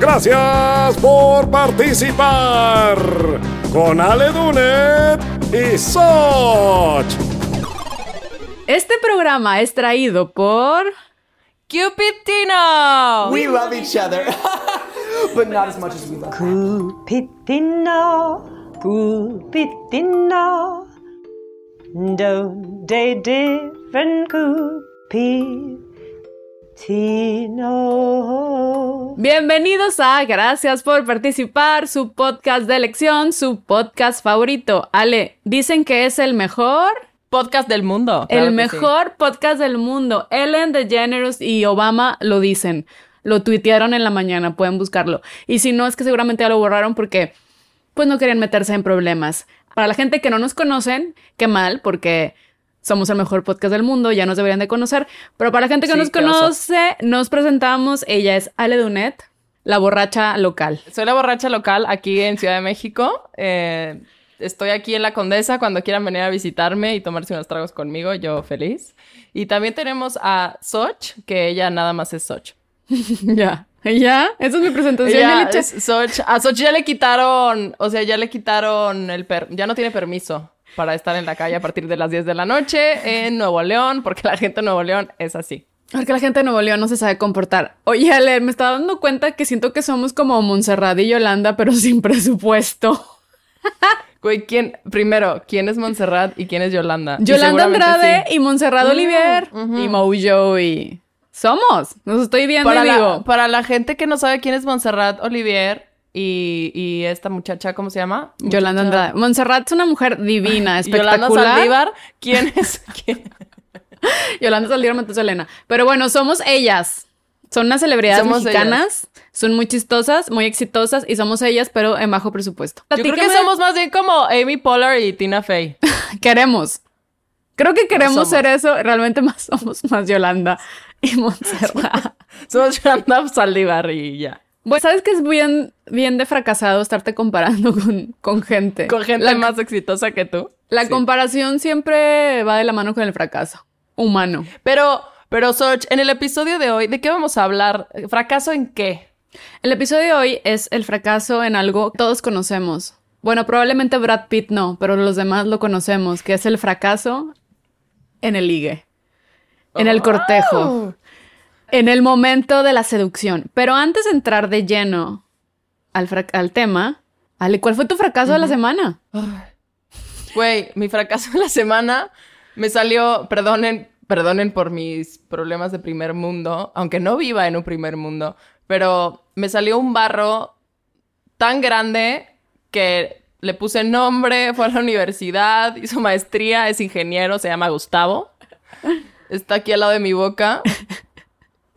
Gracias por participar con Ale Dunet y Soch. Este programa es traído por Cupidino. We love each other, but not as much as we love. Cupidino, Cupidino, don't they different Cupidino. Bienvenidos a Gracias por participar, su podcast de elección, su podcast favorito. Ale, dicen que es el mejor, Podcast del mundo. el claro mejor podcast del mundo. Ellen DeGeneres y Obama lo dicen. Lo tuitearon en la mañana, pueden buscarlo. Y si no, es que seguramente ya lo borraron porque pues no querían meterse en problemas. Para la gente que no nos conocen, qué mal, porque somos el mejor podcast del mundo, ya nos deberían de conocer. Pero para la gente que Sí, nos oso. conoce, nos presentamos. Ella es Ale Dunet, la borracha local. Soy la borracha local aquí en Ciudad de México. Eh, estoy aquí en La Condesa cuando quieran venir a visitarme y tomarse unos tragos conmigo, yo feliz. Y también tenemos a Soch, que ella nada más es Soch. ya. ¿Ya? Esa es mi presentación. Es Soch. A Soch ya le quitaron, o sea, ya le quitaron el per ya no tiene permiso para estar en la calle a partir de las 10 de la noche en Nuevo León, porque la gente de Nuevo León es así. Porque la gente de Nuevo León no se sabe comportar. Oye, Ale, me estaba dando cuenta que siento que somos como Montserrat y Yolanda, pero sin presupuesto. Güey, ¿quién? Primero, ¿quién es Montserrat y quién es Yolanda? Y Yolanda seguramente Andrade sí. y Montserrat Mm, Olivier ujú. y Mojo y... Somos. Nos estoy viendo Para y la, para la gente que no sabe quién es Montserrat Olivier y, y esta muchacha, ¿cómo se llama? Yolanda Muchacha- Andrade. Montserrat es una mujer divina, Yolanda espectacular. Saldívar, ¿quién es? ¿Quién? Yolanda Saldívar Matusalena. Pero bueno, somos ellas. Son unas celebridades Somos mexicanas. Son muy chistosas, muy exitosas y somos ellas, pero en bajo presupuesto. Yo creo que somos más bien como Amy Poehler y Tina Fey. Queremos. Creo que queremos Somos. ser eso. Realmente más somos más Yolanda y Montserrat. Somos Yolanda Saldívar y ya. Bueno, sabes que es bien, bien de fracasado estarte comparando con, con gente. Con gente la, más exitosa que tú. La Sí. comparación siempre va de la mano con el fracaso humano. Pero, pero Soch, en el episodio de hoy, ¿de qué vamos a hablar? ¿Fracaso en qué? El episodio de hoy es el fracaso en algo que todos conocemos. Bueno, probablemente Brad Pitt no, pero los demás lo conocemos, que es el fracaso en el ligue, en el cortejo, en el momento de la seducción. Pero antes de entrar de lleno al, al tema, Ale, ¿cuál fue tu fracaso de la semana? Güey, mi fracaso de la semana me salió, perdonen, perdonen por mis problemas de primer mundo, aunque no viva en un primer mundo, pero me salió un barro tan grande que le puse nombre, fue a la universidad, hizo maestría, es ingeniero, se llama Gustavo. Está aquí al lado de mi boca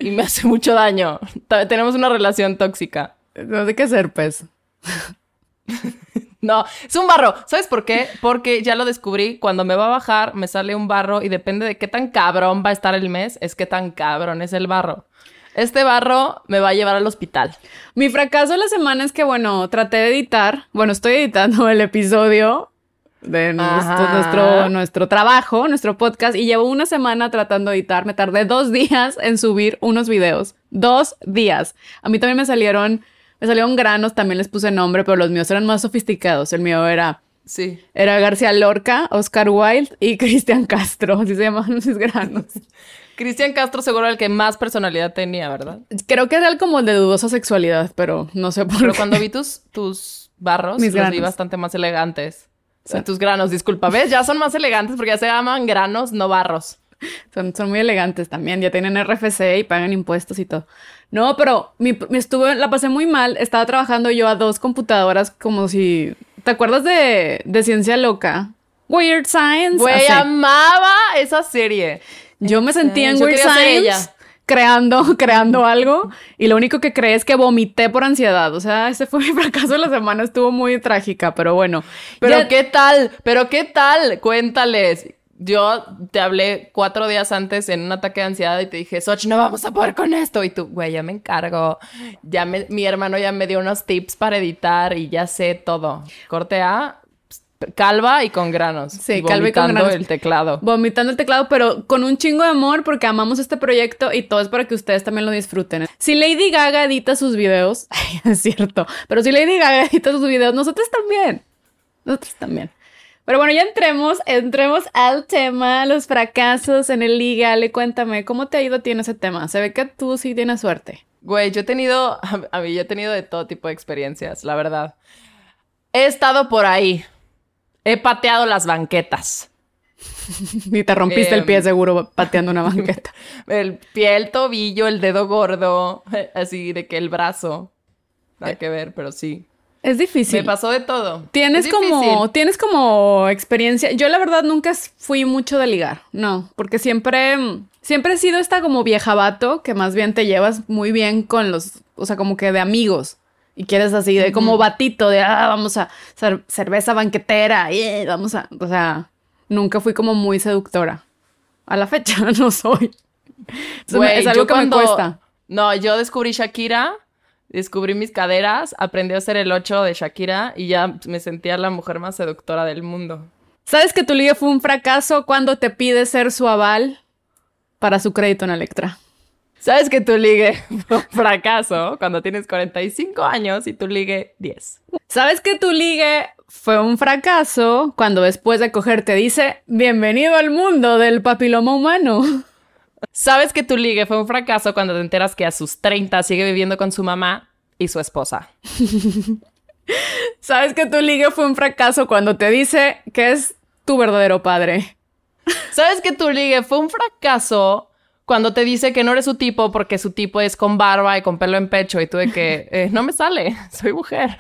y me hace mucho daño. Tenemos una relación tóxica. No sé qué serpes. No, es un barro. ¿Sabes por qué? Porque ya lo descubrí. Cuando me va a bajar, me sale un barro y depende de qué tan cabrón va a estar el mes, es qué tan cabrón es el barro. Este barro me va a llevar al hospital. Mi fracaso de la semana es que, bueno, traté de editar, bueno, estoy editando el episodio de nuestro, nuestro, nuestro trabajo, nuestro podcast, y llevo una semana tratando de editar. Me tardé dos días en subir unos videos. Dos días. A mí también me salieron, me salieron granos, también les puse nombre, pero los míos eran más sofisticados. El mío era, Sí. era García Lorca, Oscar Wilde y Cristian Castro, así se llamaban mis granos. Cristian Castro seguro el que más personalidad tenía, ¿verdad? Creo que era el como el de dudosa sexualidad, pero no sé por Pero qué. cuando vi tus, tus barros, Mis los vi granos. bastante más elegantes. O sea, tus granos, disculpa. ¿Ves? Ya son más elegantes porque ya se llaman granos, no barros. Son, son muy elegantes también, ya tienen RFC y pagan impuestos y todo. No, pero me estuve, la pasé muy mal. Estaba trabajando yo a dos computadoras como si... ¿Te acuerdas de, de Ciencia Loca? Weird Science. Güey, Así. amaba esa serie. Yo me sentía en Weird Science. Creando, creando algo y lo único que creé es que vomité por ansiedad. O sea, ese fue mi fracaso de la semana. Estuvo muy trágica, pero bueno. Pero Ya- qué tal, pero qué tal, cuéntales. Yo te hablé cuatro días antes en un ataque de ansiedad y te dije, Soch, no vamos a poder con esto. Y tú, güey, ya me encargo. Ya me, mi hermano ya me dio unos tips para editar y ya sé todo. Corte A, calva y con granos. Sí, Y calva y con vomitando granos. el teclado. Vomitando el teclado, pero con un chingo de amor porque amamos este proyecto y todo es para que ustedes también lo disfruten. Si Lady Gaga edita sus videos, es cierto, pero si Lady Gaga edita sus videos, nosotros también. Nosotros también. Pero bueno, ya entremos, entremos al tema, los fracasos en el liga. Le cuéntame, ¿cómo te ha ido a ti en ese tema? Se ve que tú sí tienes suerte. Güey, yo he tenido, a mí yo he tenido de todo tipo de experiencias, la verdad. He estado por ahí. He pateado las banquetas. Y te rompiste el Em. pie seguro pateando una banqueta. El pie, el tobillo, el dedo gordo, así de que el brazo. Nada que ver, pero sí. Es difícil. Me pasó de todo. Tienes Es como, difícil. tienes como experiencia. Yo la verdad nunca fui mucho de ligar, no, porque siempre, siempre he sido esta como vieja vato que más bien te llevas muy bien con los, o sea, como que de amigos. Y quieres así, de como batito, de, ah, vamos a cer- cerveza banquetera, eh, vamos a, o sea, nunca fui como muy seductora. A la fecha no soy. Es algo que cuando- me cuesta. No, yo descubrí Shakira, descubrí mis caderas, aprendí a hacer el 8 de Shakira y ya me sentía la mujer más seductora del mundo. ¿Sabes que tu liga fue un fracaso cuando te pide ser su aval para su crédito en Electra? ¿Sabes que tu ligue fue un fracaso cuando tienes 45 años y tu ligue 10? ¿Sabes que tu ligue fue un fracaso cuando después de coger te dice bienvenido al mundo del papiloma humano? ¿Sabes que tu ligue fue un fracaso cuando te enteras que a sus 30 sigue viviendo con su mamá y su esposa? ¿Sabes que tu ligue fue un fracaso cuando te dice que es tu verdadero padre? ¿Sabes que tu ligue fue un fracaso cuando te dice que no eres su tipo porque su tipo es con barba y con pelo en pecho y tú de que eh, no me sale, soy mujer?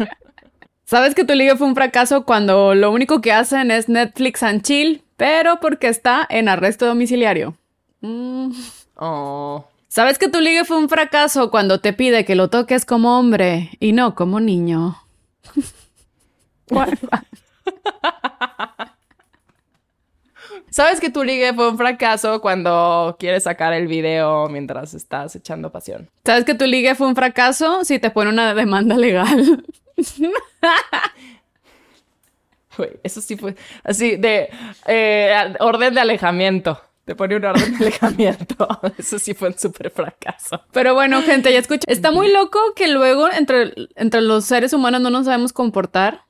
¿Sabes que tu ligue fue un fracaso cuando lo único que hacen es Netflix and chill, pero porque está en arresto domiciliario? Mm. Oh. ¿Sabes que tu ligue fue un fracaso cuando te pide que lo toques como hombre y no como niño? ¿Sabes que tu ligue fue un fracaso cuando quieres sacar el video mientras estás echando pasión? ¿Sabes que tu ligue fue un fracaso si te pone una demanda legal? Güey, eso sí fue así de eh, orden de alejamiento. Te pone una orden de alejamiento. Eso sí fue un súper fracaso. Pero bueno, gente, ya escucha. Está muy loco que luego entre, entre los seres humanos no nos sabemos comportar,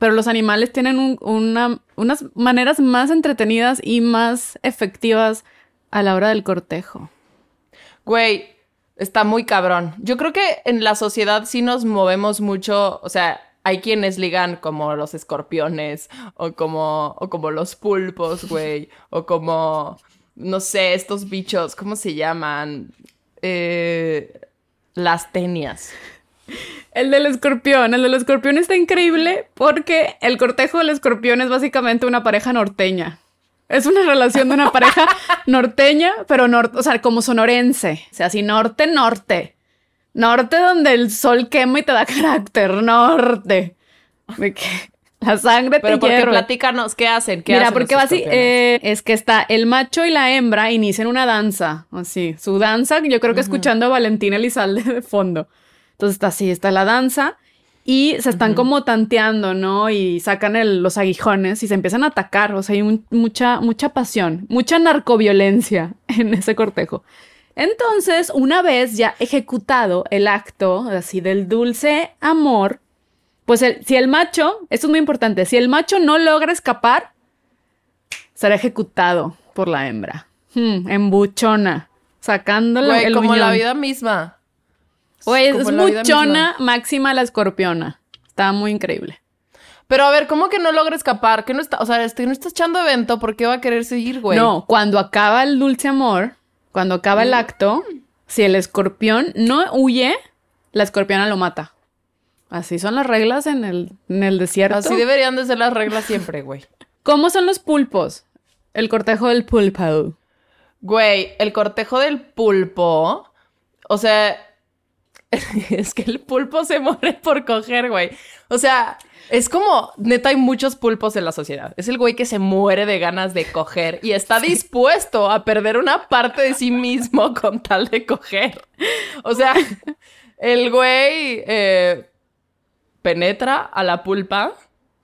pero los animales tienen un- una- unas maneras más entretenidas y más efectivas a la hora del cortejo. Güey, está muy cabrón. Yo creo que en la sociedad sí nos movemos mucho, o sea, hay quienes ligan como los escorpiones o como, o como los pulpos, güey, o como, no sé, estos bichos, ¿cómo se llaman? Eh, las tenias. El del escorpión, el del escorpión está increíble porque el cortejo del escorpión es básicamente una pareja norteña. Es una relación de una pareja norteña, pero norte, o sea, como sonorense. O sea, así norte, norte. Norte donde el sol quema y te da carácter. Norte. De que la sangre Pero te porque hierve. platícanos, ¿qué hacen? ¿Qué Mira, hacen porque así, eh, es que está el macho y la hembra inician una danza, así, su danza, yo creo que escuchando a Valentina Elizalde de fondo. Entonces está así, está la danza y se están como tanteando, ¿no? Y sacan el- los aguijones y se empiezan a atacar, o sea, hay un- mucha, mucha pasión, mucha narcoviolencia en ese cortejo. Entonces, una vez ya ejecutado el acto así del dulce amor, pues el- si el macho, esto es muy importante, si el macho no logra escapar, será ejecutado por la hembra. Hmm, embuchona, sacándole el como la vida misma. Güey, es buchona máxima la escorpiona. Está muy increíble. Pero a ver, ¿cómo que no logra escapar? ¿Qué no está, o sea, este, no está echando evento, ¿por qué va a querer seguir, güey? No, cuando acaba el dulce amor, cuando acaba Mm. el acto, si el escorpión no huye, la escorpiona lo mata. Así son las reglas en el, en el desierto. Así deberían de ser las reglas siempre, güey. ¿Cómo son los pulpos? El cortejo del pulpo. Güey, el cortejo del pulpo, o sea, es que el pulpo se muere por coger, güey. O sea, es como, neta, hay muchos pulpos en la sociedad. Es el güey que se muere de ganas de coger y está dispuesto a perder una parte de sí mismo con tal de coger. O sea, el güey eh, penetra a la pulpa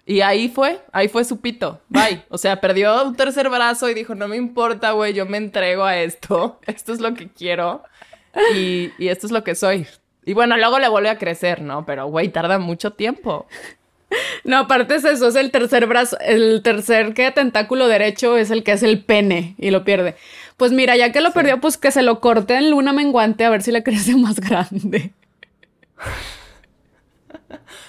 Y ahí fue, ahí fue su pito. Bye. O sea, perdió un tercer brazo y dijo, no me importa, güey, yo me entrego a esto. Esto es lo que quiero. Y, y esto es lo que soy. Y bueno, luego le vuelve a crecer, ¿no? Pero, güey, tarda mucho tiempo. No, aparte es eso, es el tercer brazo, el tercer que tentáculo derecho es el que es el pene y lo pierde. Pues mira, ya que lo perdió, pues que se lo corte en luna menguante a ver si le crece más grande.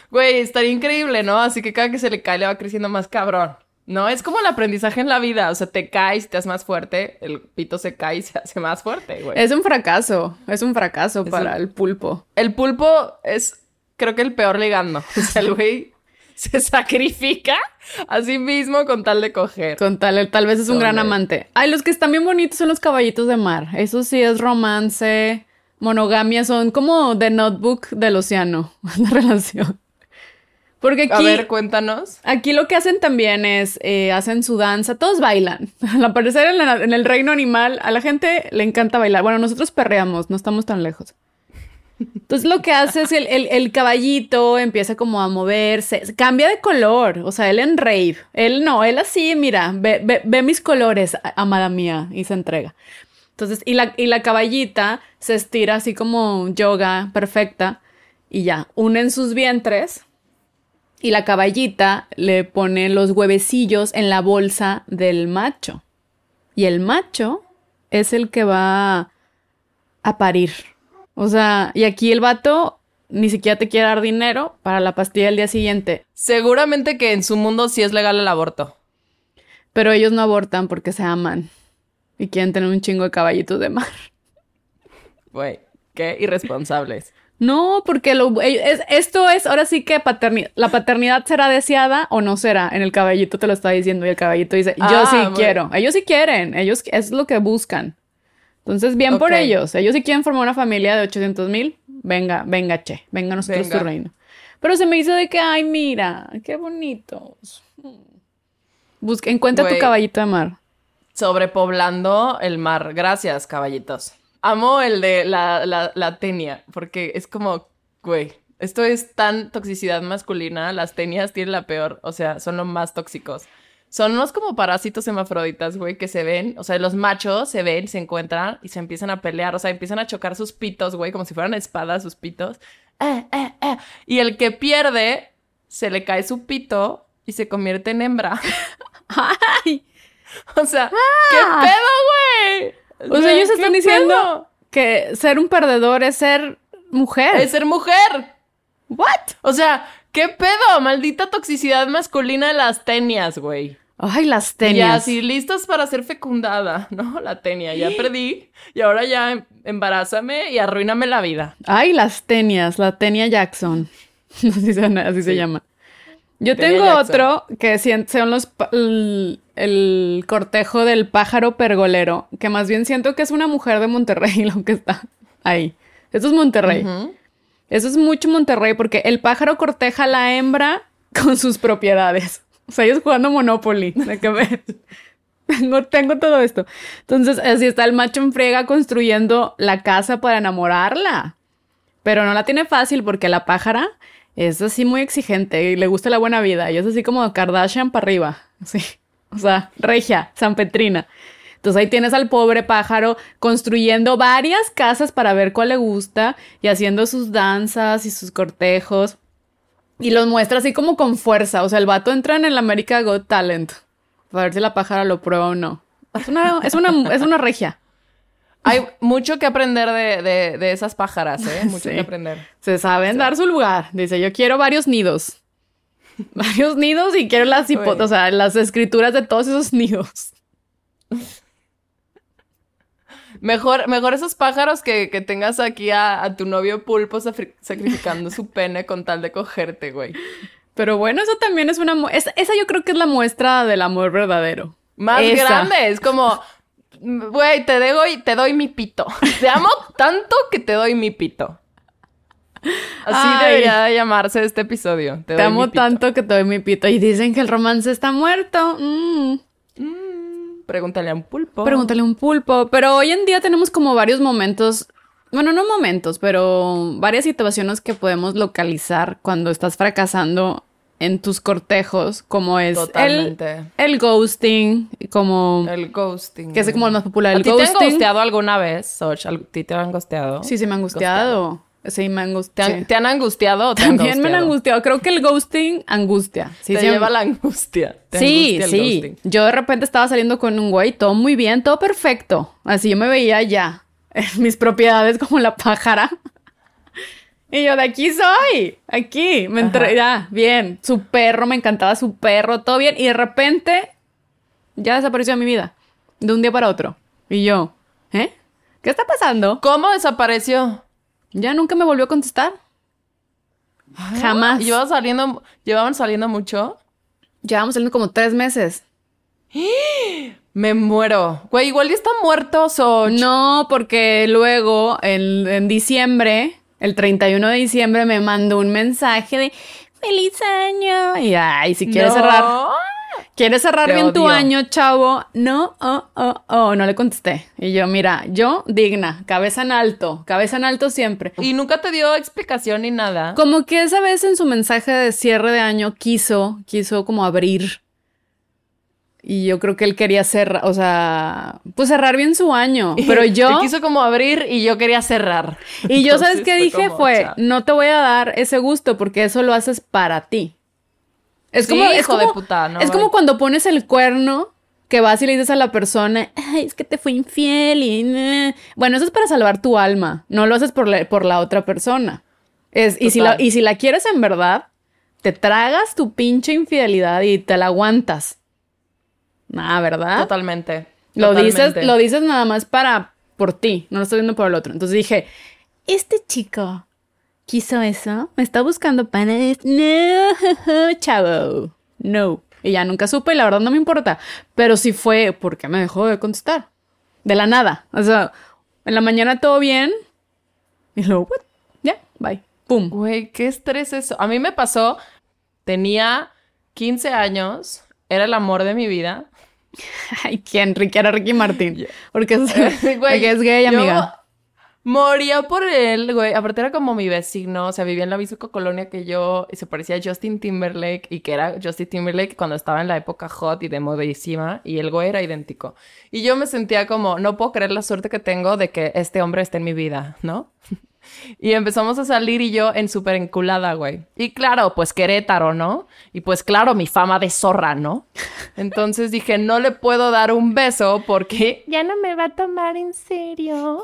Güey, estaría increíble, ¿no? Así que cada que se le cae le va creciendo más cabrón. No, es como el aprendizaje en la vida. O sea, te caes, te haces más fuerte, el pito se cae y se hace más fuerte, güey. Es un fracaso, es un fracaso para un- el pulpo. El pulpo es, creo que el peor ligando. O sea, el güey se sacrifica a sí mismo con tal de coger. Con tal, tal vez es un gran amante. Ay, los que están bien bonitos son los caballitos de mar. Eso sí es romance, monogamia, son como The Notebook del océano, la relación. Porque aquí, A ver, cuéntanos. aquí lo que hacen también es, eh, hacen su danza, todos bailan. Al parecer en, la- en el reino animal, a la gente le encanta bailar. Bueno, nosotros perreamos, no estamos tan lejos. Entonces lo que hace es el, el- el caballito empieza como a moverse, cambia de color, o sea, él en rave, él no, él así, mira, ve, ve- ve mis colores, amada mía, y se entrega. Entonces, y la, y la caballita se estira así como yoga perfecta, y ya, unen sus vientres, y la caballita le pone los huevecillos en la bolsa del macho. Y el macho es el que va a parir. O sea, y aquí el vato ni siquiera te quiere dar dinero para la pastilla del día siguiente. Seguramente que en su mundo sí es legal el aborto. Pero ellos no abortan porque se aman. Y quieren tener un chingo de caballitos de mar. Güey, qué irresponsables. No, porque lo, ellos- es- esto es ahora sí que paternidad. La paternidad será deseada o no será. En el caballito te lo está diciendo y el caballito dice, yo Ah, sí bueno. quiero. Ellos sí quieren. Ellos es lo que buscan. Entonces, bien por ellos. Ellos sí quieren formar una familia de 800 mil. Venga, venga, che. Venga a nosotros Venga. tu reino. Pero se me hizo de que, ay, mira, qué bonitos. Busca, encuentra tu caballito de mar. Sobrepoblando el mar. Gracias, caballitos. Amo el de la, la, la tenia, porque es como, güey, esto es tan toxicidad masculina. Las tenias tienen la peor, o sea, son los más tóxicos. Son unos como parásitos hermafroditas, güey, que se ven, o sea, los machos se ven, se encuentran y se empiezan a pelear, o sea, empiezan a chocar sus pitos, güey, como si fueran espadas sus pitos. Eh, eh, eh. Y el que pierde, se le cae su pito y se convierte en hembra. ¡Ay! O sea, ¿qué pedo, güey? O sea, ellos ¿Qué están diciendo pedo? que ser un perdedor es ser mujer. Es ser mujer. ¿What? O sea, ¿qué pedo? Maldita toxicidad masculina de las tenias, güey. Ay, las tenias. así listas para ser fecundada, ¿no? La tenia, ya perdí. Y ahora ya em- embarázame y arruíname la vida. Ay, las tenias, la tenia Jackson. así se, así se llama. Yo Tenia tengo Jackson. otro que son los el, cortejo del pájaro pergolero, que más bien siento que es una mujer de Monterrey lo que está ahí. Eso es Monterrey. Eso es mucho Monterrey porque el pájaro corteja a la hembra con sus propiedades. O sea, ellos jugando Monopoly. De que tengo, tengo todo esto. Entonces, así está el macho en friega construyendo la casa para enamorarla. Pero no la tiene fácil porque la pájara es así muy exigente y le gusta la buena vida. Y es así como Kardashian para arriba. Sí. O sea, regia, San Petrina. Entonces ahí tienes al pobre pájaro construyendo varias casas para ver cuál le gusta y haciendo sus danzas y sus cortejos. Y los muestra así como con fuerza. O sea, el vato entra en el America Got Talent. Para ver si la pájara lo prueba o no. Es una, es una, es una regia. Hay mucho que aprender de, de- de esas pájaras, ¿eh? Mucho Sí. que aprender. Se saben dar su lugar. Dice, yo quiero varios nidos. Varios nidos y quiero las o sea, las escrituras de todos esos nidos. Mejor, mejor esos pájaros que, que tengas aquí a, a tu novio pulpo sacrificando su pene con tal de cogerte, güey. Pero bueno, eso también es una... mu- es- esa yo creo que es la muestra del amor verdadero. Más Esa. grande, es como, güey, te doy, te doy mi pito. Te amo tanto que te doy mi pito. Así Ay. debería de llamarse este episodio. Te, amo tanto que te doy mi pito. Y dicen que el romance está muerto. Mm. Pregúntale a un pulpo. Pregúntale a un pulpo. Pero hoy en día tenemos como varios momentos, bueno, no momentos, pero varias situaciones que podemos localizar cuando estás fracasando en tus cortejos, como es el, Totalmente. el ghosting, como... El ghosting. que es como el más popular, ¿A el ti te han ghosteado alguna vez, Soch? ¿A ti te han ghosteado? Sí, sí me han angustiado. Sí, me ¿Te te han angustiado o te han También me han angustiado. Creo que el ghosting angustia. Sí, te sí, lleva la angustia. Te Sí, angustia el sí. ghosting. Yo de repente estaba saliendo con un güey, todo muy bien, todo perfecto. Así yo me veía ya en mis propiedades como la pájara. Y yo, de aquí soy, aquí, me entré, ya, bien. Su perro, me encantaba su perro, todo bien. Y de repente, ya desapareció de mi vida, de un día para otro. Y yo, ¿eh? ¿Qué está pasando? ¿Cómo desapareció? Ya nunca me volvió a contestar. Jamás. ¿Y llevaban saliendo, llevaban saliendo mucho? Llevamos saliendo como tres meses. Me muero. Güey, igual ya está muerto, Soch. No, porque luego, en, en diciembre, el 31 de diciembre, me mandó un mensaje de ¡Feliz año! Y ay, si quieres No. cerrar, ¿quieres cerrar Te bien tu año, chavo? No, oh, oh, oh, no le contesté. Y yo, mira, yo digna, cabeza en alto, cabeza en alto siempre. Y nunca te dio explicación ni nada. Como que esa vez en su mensaje de cierre de año quiso, quiso como abrir. Y yo creo que él quería cerrar, o sea, pues cerrar bien su año. Pero yo... Quiso como abrir y yo quería cerrar. Y yo, ¿sabes qué fue dije? como, Fue, no te voy a dar ese gusto porque eso lo haces para ti. Es Sí, como, es hijo de como, puta, no, es como cuando pones el cuerno que vas y le dices a la persona, ay, es que te fui infiel y... eh". Bueno, eso es para salvar tu alma, no lo haces por la, por la otra persona. Es, y, si la, y si la quieres en verdad, te tragas tu pinche infidelidad y te la aguantas. Nah, ¿verdad? Totalmente. Lo dices, lo dices nada más para por ti, no lo estoy viendo por el otro. Entonces dije, este chico quiso eso, me está buscando para es- no, chavo, no. Y ya nunca supe y la verdad no me importa. Pero sí fue porque me dejó de contestar. De la nada. O sea, en la mañana todo bien y luego, what? ya, bye, pum. Güey, qué estrés eso. A mí me pasó, tenía 15 años, era el amor de mi vida. Ay, ¿quién? Ricky era Ricky Martín. Porque es, porque es gay, yo amiga. Moría por él, güey. Aparte era como mi vecino, o sea, vivía en la misma colonia que yo y se parecía a Justin Timberlake y que era Justin Timberlake cuando estaba en la época hot y de modísima y el güey era idéntico. Y yo me sentía como, no puedo creer la suerte que tengo de que este hombre esté en mi vida, ¿no? Y empezamos a salir y yo en súper enculada, güey. Y claro, pues Querétaro, ¿no? Y pues claro, mi fama de zorra, ¿no? Entonces dije, no le puedo dar un beso porque ya no me va a tomar en serio.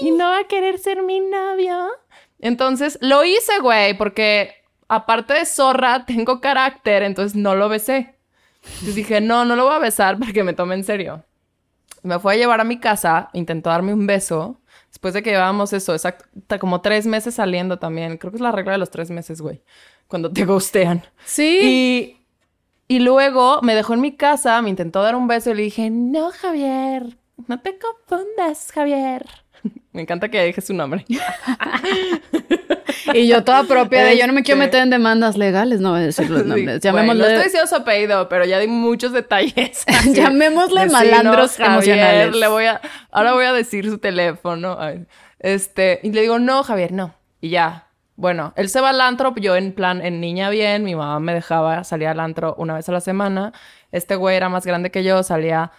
Y no va a querer ser mi novio. Entonces lo hice, güey, porque aparte de zorra, tengo carácter, entonces no lo besé. Entonces dije, no, no lo voy a besar porque me tome en serio. Me fue a llevar a mi casa, intentó darme un beso. Después de que llevábamos eso, exacto, como tres meses saliendo también. Creo que es la regla de los tres meses, güey. Cuando te gustean. Sí. Y, y luego me dejó en mi casa, me intentó dar un beso y le dije, no, Javier, no te confundas, Javier. Me encanta que deje su nombre. Y yo toda propia de yo no me quiero Este- meter en demandas legales, no voy a decir los Sí, nombres. bueno, Llamémosle, no estoy diciendo su apellido, pero ya di muchos detalles. Llamémosle malandros Javier, emocionales. Le voy a, ahora voy a decir su teléfono. Este, y le digo, no, Javier, no. Y ya. Bueno, él se va al antro, yo en plan, en niña bien, mi mamá me dejaba salir al antro una vez a la semana. Este güey era más grande que yo, salía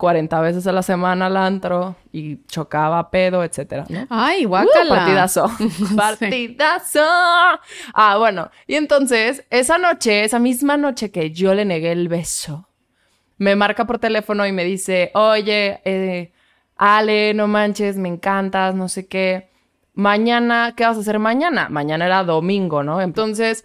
40 veces a la semana al antro y chocaba pedo, etcétera, ¿no? Ay, Uh, guácala. partidazo. partidazo. Ah, bueno. Y entonces, esa noche, esa misma noche que yo le negué el beso, me marca por teléfono y me dice, oye, eh, Ale, no manches, me encantas, no sé qué. Mañana, ¿qué vas a hacer mañana? Mañana era domingo, ¿no? Entonces,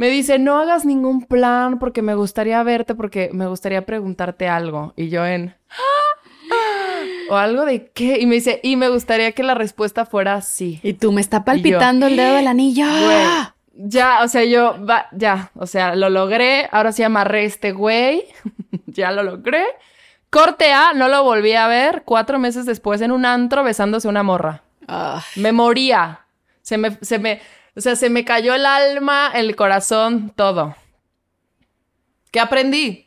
me dice, no hagas ningún plan porque me gustaría verte, porque me gustaría preguntarte algo. Y yo en... ¿O algo de qué? Y me dice, y me gustaría que la respuesta fuera sí. Y tú me está palpitando el dedo del anillo. Güey, ya, o sea, yo, va, ya, o sea, lo logré, ahora sí amarré este güey, ya lo logré. Corte A, no lo volví a ver cuatro meses después en un antro besándose una morra. Ah, Me moría. Se me, se me, o sea, se me cayó el alma, el corazón, todo. ¿Qué aprendí?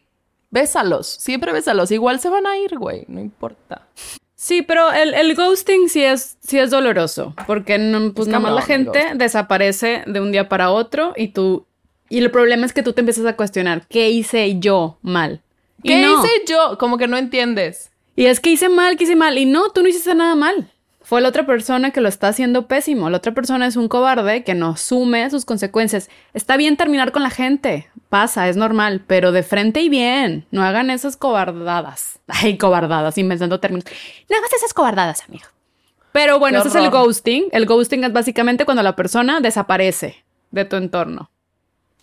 Bésalos, siempre bésalos. Igual se van a ir, güey, no importa. Sí, pero el, el ghosting sí es, sí es doloroso, porque no, pues Es nada más la gente desaparece de un día para otro y tú Y el problema es que tú te empiezas a cuestionar, ¿qué hice yo mal? ¿Qué no. hice yo? Como que no entiendes. Y es que hice mal, que hice mal. Y no, tú no hiciste nada mal. Fue la otra persona que lo está haciendo pésimo. La otra persona es un cobarde que no asume sus consecuencias. Está bien terminar con la gente. Pasa, es normal. Pero de frente y bien. No hagan esas cobardadas. Ay, cobardadas, inventando términos. No hagas esas cobardadas, amigo. Pero bueno, ese es el ghosting. El ghosting es básicamente cuando la persona desaparece de tu entorno.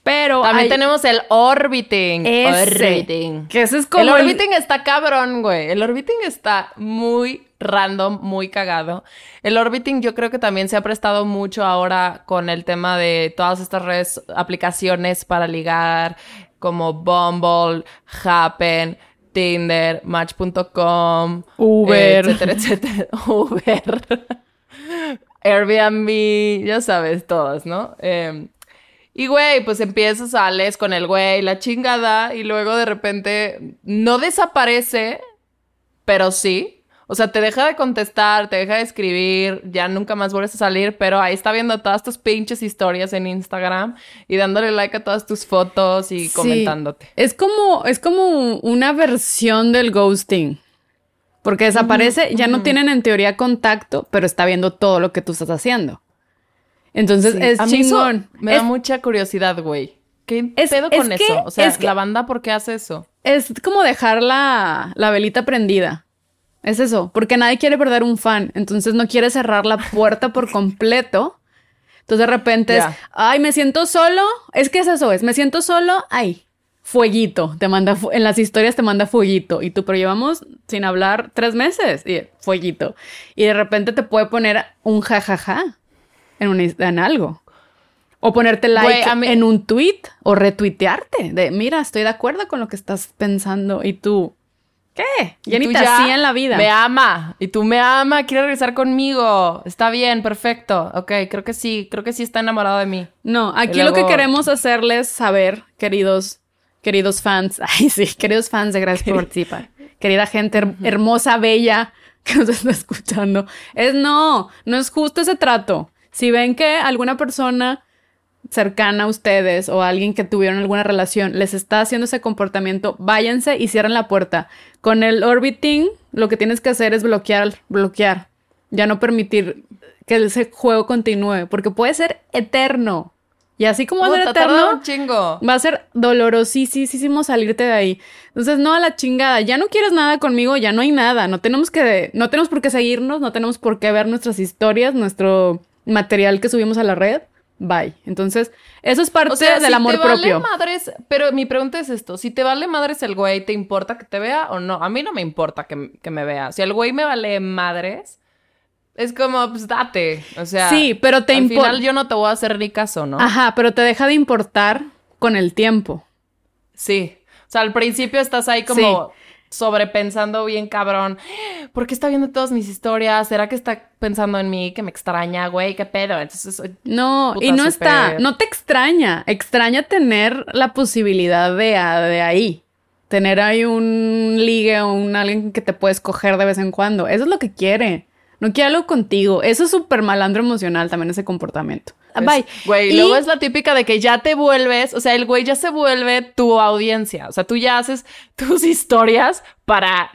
Pero También hay tenemos el orbiting. ese, Orbiting. que ese es como el el- orbiting está cabrón, güey. El orbiting está muy random, muy cagado. El orbiting yo creo que también se ha prestado mucho ahora con el tema de todas estas redes, aplicaciones para ligar, como Bumble, Happen, Tinder, Match.com, Uber. etcétera, etcétera. Uber. Airbnb, ya sabes, todas, ¿no? Eh, y güey, pues empiezas, sales con el güey, la chingada, y luego de repente no desaparece, pero sí. O sea, te deja de contestar, te deja de escribir, ya nunca más vuelves a salir, pero ahí está viendo todas tus pinches historias en Instagram y dándole like a todas tus fotos y Sí. comentándote. Es como, es como una versión del ghosting. Porque desaparece, ya no tienen en teoría contacto, pero está viendo todo lo que tú estás haciendo. Entonces Sí, es a chingón. me es, da mucha curiosidad, güey. ¿Qué Es- pedo es con que- eso? O sea, que- la banda, ¿por qué hace eso? es como dejar la, la velita prendida. Es eso, porque nadie quiere perder un fan. Entonces no quiere cerrar la puerta por completo. Entonces de repente es, ay, me siento solo. Es que es eso, es, me siento solo, ay, fueguito. Te manda, en las historias te manda fueguito. Y tú, pero llevamos sin hablar tres meses. Y fueguito. Y de repente te puede poner un jajaja en, un, en algo. O ponerte like mí- en un tweet o retuitearte. De, mira, estoy de acuerdo con lo que estás pensando. Y tú, ¿qué? Ya Y ni te hacía en la vida. Me ama. Y tú me ama, quiere regresar conmigo. Está bien, perfecto. Ok, creo que sí, creo que sí está enamorado de mí. No, aquí lo que queremos hacerles saber, queridos, queridos fans, ay sí, queridos fans de Gracias por participar, querida gente her- hermosa, bella que nos está escuchando, es no, no es justo ese trato. Si ven que alguna persona cercana a ustedes o alguien que tuvieron alguna relación les está haciendo ese comportamiento, váyanse y cierren la puerta. Con el orbiting, lo que tienes que hacer es bloquear, bloquear. Ya no permitir que ese juego continúe, porque puede ser eterno. Y así como va a ser eterno, un chingo. va a ser dolorosísimo salirte de ahí. Entonces, no a la chingada, ya no quieres nada conmigo, ya no hay nada, no tenemos que, no tenemos por qué seguirnos, no tenemos por qué ver nuestras historias, nuestro material que subimos a la red. Bye. Entonces, eso es parte O sea, del si amor te vale propio. madres, pero mi pregunta es esto, si te vale madres el güey, ¿te importa que te vea o no? A mí no me importa que, que me vea. Si el güey me vale madres, es como, pues date. O sea, Sí, pero te al final yo no te voy a hacer ni caso, ¿no? Ajá, pero te deja de importar con el tiempo. Sí. O sea, al principio estás ahí como sobrepensando bien cabrón. ¿Por qué está viendo todas mis historias? ¿Será que está pensando en mí? Que me extraña, güey, qué pedo. Entonces, No, y no está, no te extraña, extraña tener la posibilidad de, ah, de ahí, tener ahí un ligue o un alguien que te puedes coger de vez en cuando, eso es lo que quiere, no quiere algo contigo, eso es súper malandro emocional también ese comportamiento. Ah, Bye. Güey, Y- luego es la típica de que ya te vuelves, o sea, el güey ya se vuelve tu audiencia. O sea, tú ya haces tus historias para,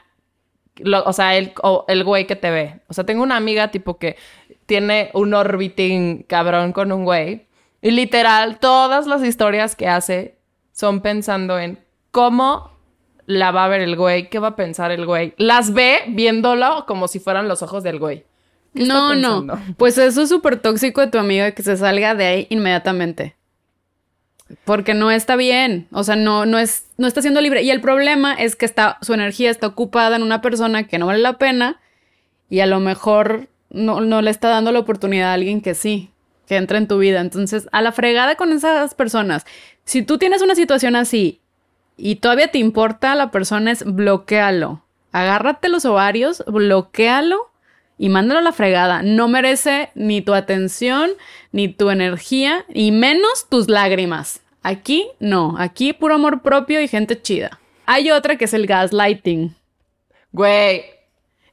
lo- o sea, el, o el güey que te ve. O sea, tengo una amiga tipo que tiene un orbiting cabrón con un güey. Y literal, todas las historias que hace son pensando en cómo la va a ver el güey, qué va a pensar el güey. Las ve viéndolo como si fueran los ojos del güey. ¿Qué está No, no, pues eso es súper tóxico de tu amiga que se salga de ahí inmediatamente. Porque no está bien, o sea, no, no, es, no está siendo libre. Y el problema es que está, su energía está ocupada en una persona que no vale la pena y a lo mejor no, no le está dando la oportunidad a alguien que sí, que entra en tu vida. Entonces, a la fregada con esas personas. Si tú tienes una situación así y todavía te importa la persona, es bloquealo. Agárrate los ovarios, bloquealo y mándalo a la fregada. No merece ni tu atención, ni tu energía, y menos tus lágrimas. Aquí no, aquí puro amor propio y gente chida. Hay otra que es el gaslighting. Güey,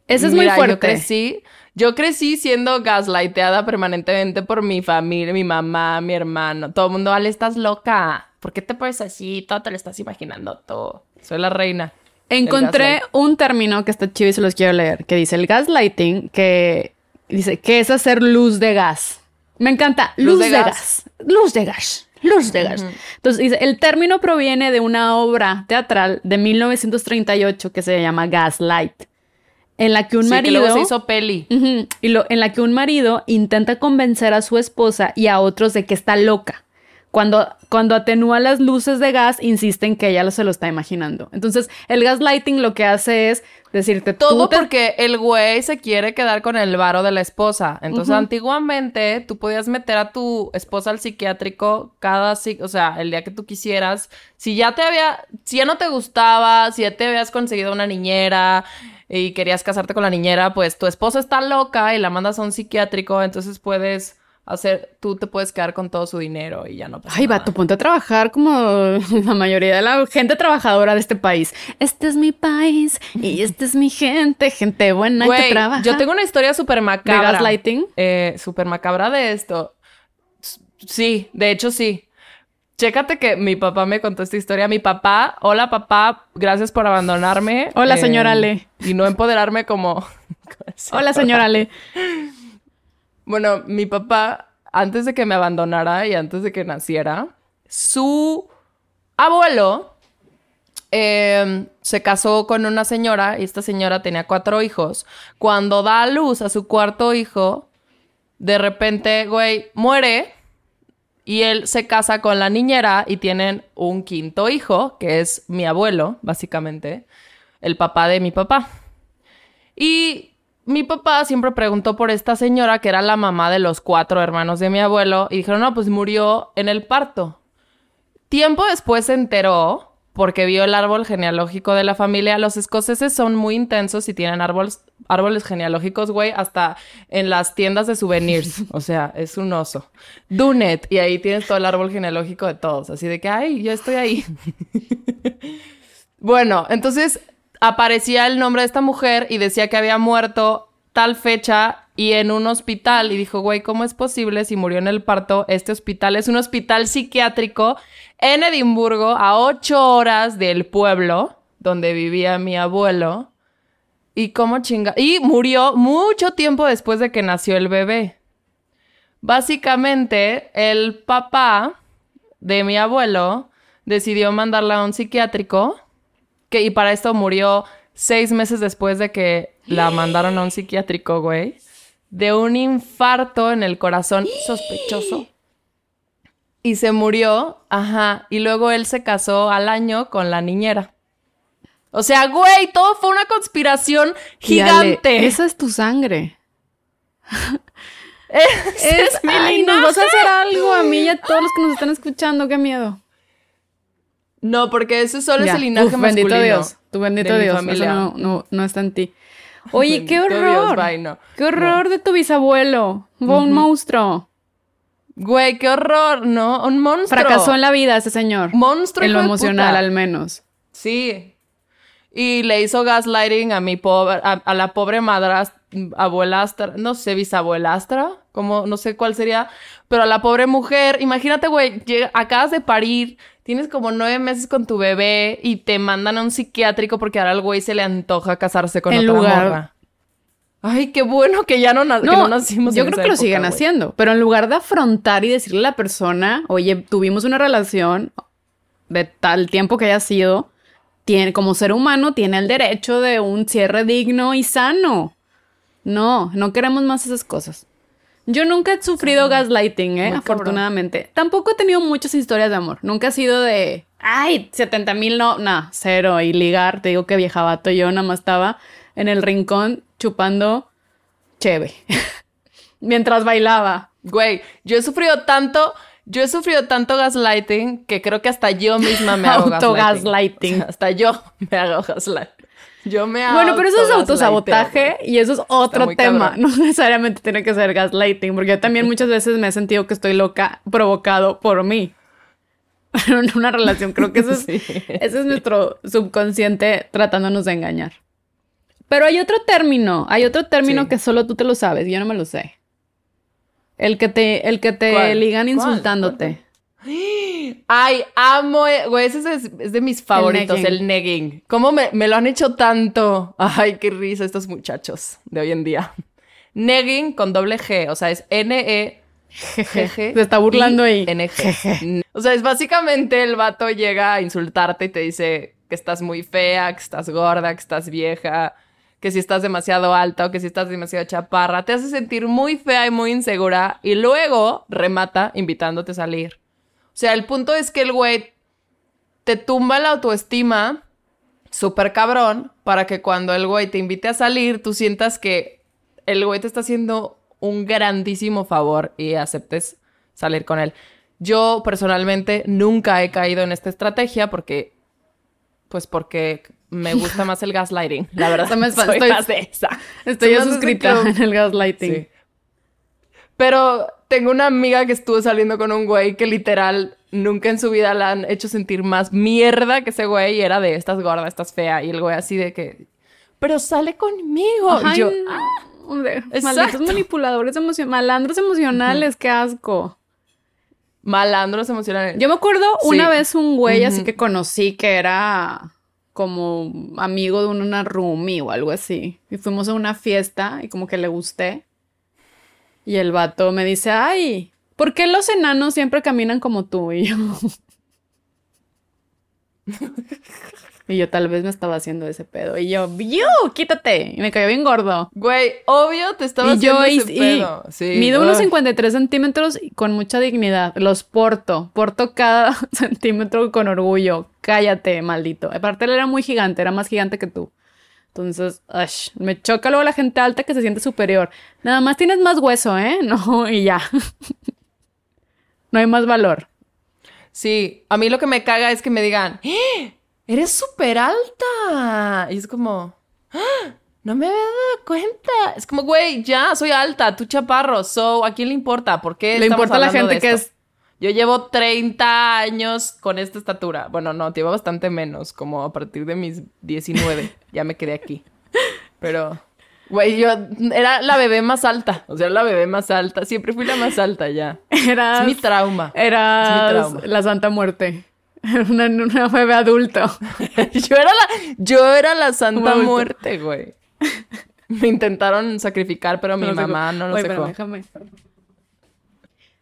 Ese es Mira, muy fuerte. Yo crecí, yo crecí siendo gaslighteada permanentemente por mi familia, mi mamá, mi hermano. Todo el mundo, Ale, estás loca. ¿Por qué te pones así? Todo te lo estás imaginando todo. Soy la reina. Encontré un término que está chido y se los quiero leer, que dice el gaslighting, que dice que es hacer luz de gas. Me encanta, luz, de, gas. luz de gas, luz de gas. Entonces dice, el término proviene de una obra teatral de 1938 que se llama Gaslight, en la que un Sí, que marido... luego se hizo peli. Ujú, Y lo, en la que un marido intenta convencer a su esposa y a otros de que está loca. Cuando, cuando atenúa las luces de gas, insisten que ella se lo está imaginando. Entonces, el gaslighting lo que hace es decirte Todo te- porque el güey se quiere quedar con el varo de la esposa. Entonces, antiguamente tú podías meter a tu esposa al psiquiátrico cada, o sea, el día que tú quisieras. Si ya te había, si ya no te gustaba, si ya te habías conseguido una niñera y querías casarte con la niñera, pues tu esposa está loca y la mandas a un psiquiátrico, entonces puedes hacer, tú te puedes quedar con todo su dinero y ya no pasa Ay, nada. vato, ponte a trabajar como la mayoría de la gente trabajadora de este país. Este es mi país y esta es mi gente, gente buena que Güey, trabaja. yo tengo una historia súper macabra. ¿De gaslighting? Eh, súper macabra de esto. Sí, de hecho sí. Chécate que mi papá me contó esta historia. Mi papá, hola papá, gracias por abandonarme. Hola, eh, señora Ale. Y no empoderarme como... Hola, señora Ale. Bueno, mi papá, antes de que me abandonara y antes de que naciera, su abuelo eh, se casó con una señora y esta señora tenía cuatro hijos. Cuando da a luz a su cuarto hijo, de repente, güey, muere y él se casa con la niñera y tienen un quinto hijo, que es mi abuelo, básicamente, el papá de mi papá. Y mi papá siempre preguntó por esta señora que era la mamá de los cuatro hermanos de mi abuelo y dijeron, no, pues murió en el parto. Tiempo después se enteró, porque vio el árbol genealógico de la familia. Los escoceses son muy intensos y tienen árboles, árboles genealógicos, güey, hasta en las tiendas de souvenirs. O sea, es un oso. Dunet, y ahí tienes todo el árbol genealógico de todos. Así de que, ay, yo estoy ahí. Bueno, entonces aparecía el nombre de esta mujer y decía que había muerto tal fecha y en un hospital. Y dijo, güey, ¿cómo es posible si murió en el parto? Este hospital es un hospital psiquiátrico en Edimburgo, a ocho horas del pueblo donde vivía mi abuelo. Y cómo chinga. Y murió mucho tiempo después de que nació el bebé. Básicamente, el papá de mi abuelo decidió mandarla a un psiquiátrico que, y para esto murió seis meses después de que la mandaron a un psiquiátrico, güey, de un infarto en el corazón sospechoso. Y se murió, ajá, y luego él se casó al año con la niñera. O sea, güey, todo fue una conspiración gigante. esa es tu sangre. Es, mi ay, nos vas a linaje. hacer algo a mí y a todos los que nos están escuchando. Qué miedo. No, porque ese solo es Ya. el linaje Uf, masculino. Bendito Dios. Tu bendito de Dios. familia. Eso no, no, no está en ti. Oye, qué Bendito Dios, horror. bye, no. Qué horror de tu bisabuelo. Fue un monstruo. Güey, qué horror, ¿no? Un monstruo. Fracasó en la vida ese señor. Monstruo, En lo emocional, al menos. Sí. Y le hizo gaslighting a mi pobre, a, a la pobre madrastra, abuelastra, no sé, bisabuelastra, como, no sé cuál sería, pero a la pobre mujer, imagínate, güey, acabas de parir, tienes como nueve meses con tu bebé y te mandan a un psiquiátrico porque ahora al güey se le antoja casarse con En otra lugar- morra. Ay, qué bueno que ya no, na- que no nacimos yo en creo esa que lo siguen haciendo. Pero en lugar de afrontar y decirle a la persona, oye, tuvimos una relación de tal tiempo que haya sido, tiene, como ser humano, tiene el derecho de un cierre digno y sano. No, no queremos más esas cosas. Yo nunca he sufrido gaslighting, ¿eh? Muy cabrón. Afortunadamente. Tampoco he tenido muchas historias de amor. Nunca ha sido de, ay, 70 mil, no, nah, cero. Y ligar, te digo que vieja vato, yo nada más estaba en el rincón chupando cheve. Mientras bailaba. Güey, yo he sufrido tanto, yo he sufrido tanto gaslighting que creo que hasta yo misma me hago gaslighting. Autogaslighting. O sea, hasta yo me hago gaslighting. Yo me hago Bueno, pero eso es autosabotaje y eso es otro tema. cabrón. No necesariamente tiene que ser gaslighting, porque yo también muchas veces me he sentido que estoy loca provocado por mí. en una relación. Creo que eso es, Sí. ese es nuestro subconsciente tratándonos de engañar. Pero hay otro término, hay otro término Sí. que solo tú te lo sabes, yo no me lo sé. El que te, el que te ¿Cuál? ligan ¿Cuál? insultándote. Ay, amo, eh, güey, ese es, es de mis favoritos, negging. el negging. ¿Cómo me, me lo han hecho tanto? Ay, qué risa estos muchachos de hoy en día. Negging con doble G, o sea, es N-E... G Se está burlando ahí. NG. O sea, es básicamente el vato llega a insultarte y te dice que estás muy fea, que estás gorda, que estás vieja, que si estás demasiado alta o que si estás demasiado chaparra. Te hace sentir muy fea y muy insegura y luego remata invitándote a salir. O sea, el punto es que el güey te tumba la autoestima súper cabrón para que cuando el güey te invite a salir, tú sientas que el güey te está haciendo un grandísimo favor y aceptes salir con él. Yo personalmente nunca he caído en esta estrategia porque, pues porque me gusta más el gaslighting. La verdad, Se me- soy estoy- más de esa. Estoy hace suscrita en el gaslighting. Sí. Pero tengo una amiga que estuvo saliendo con un güey que literal nunca en su vida la han hecho sentir más mierda que ese güey y era de estás gorda, estás fea. Y el güey así de que, pero sale conmigo. Y Ay, yo. Hombre. Malditos manipuladores emocionales, malandros emocionales, qué asco. malandros emocionales. Yo me acuerdo Sí. una vez un güey así Ujú. que conocí que era como amigo de una roomie o algo así. Y fuimos a una fiesta y como que le gusté. Y el vato me dice, ay, ¿por qué los enanos siempre caminan como tú? Y yo... y yo tal vez me estaba haciendo ese pedo. Y yo, ¡Yu! ¡Quítate! Y me cayó bien gordo. Güey, obvio te estaba Y yo haciendo ese y- y pedo. Sí. mido unos 53 centímetros con mucha dignidad. Los porto. Porto cada centímetro con orgullo. Cállate, maldito. Aparte, él era muy gigante. Era más gigante que tú. Entonces, ash, me choca luego la gente alta que se siente superior. Nada más tienes más hueso, ¿eh? No, y ya. no hay más valor. Sí, a mí lo que me caga es que me digan, ¡Eh! Eres súper alta. Y es como, ¡Ah! no me había dado cuenta. Es como, güey, ya, soy alta, tú chaparro. So, ¿a quién le importa? ¿Por qué Le importa a la gente que es Yo llevo 30 años con esta estatura. Bueno, no, llevo bastante menos, como a partir de mis 19. ya me quedé aquí. Pero, güey, yo era la bebé más alta. O sea, la bebé más alta. Siempre fui la más alta ya. Eras, Es mi trauma. eras Es mi trauma. la Santa Muerte. Una, una bebé adulto. yo era la, yo era la santa muerte, güey. Me intentaron sacrificar, pero mi No mamá no lo Oye, pero cómo. déjame.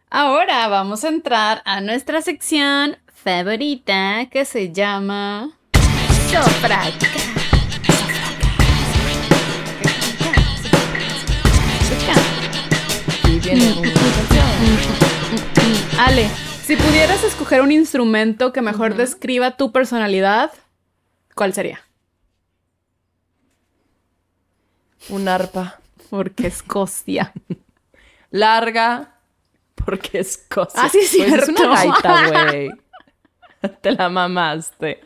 Ahora vamos a entrar a nuestra sección favorita que se llama canción. Ale, si pudieras escoger un instrumento que mejor describa tu personalidad, ¿cuál sería? Un arpa. Porque Escocia. Larga, porque es cosa. Ah, sí, es Pues es cierto. una gaita, güey. Te la mamaste.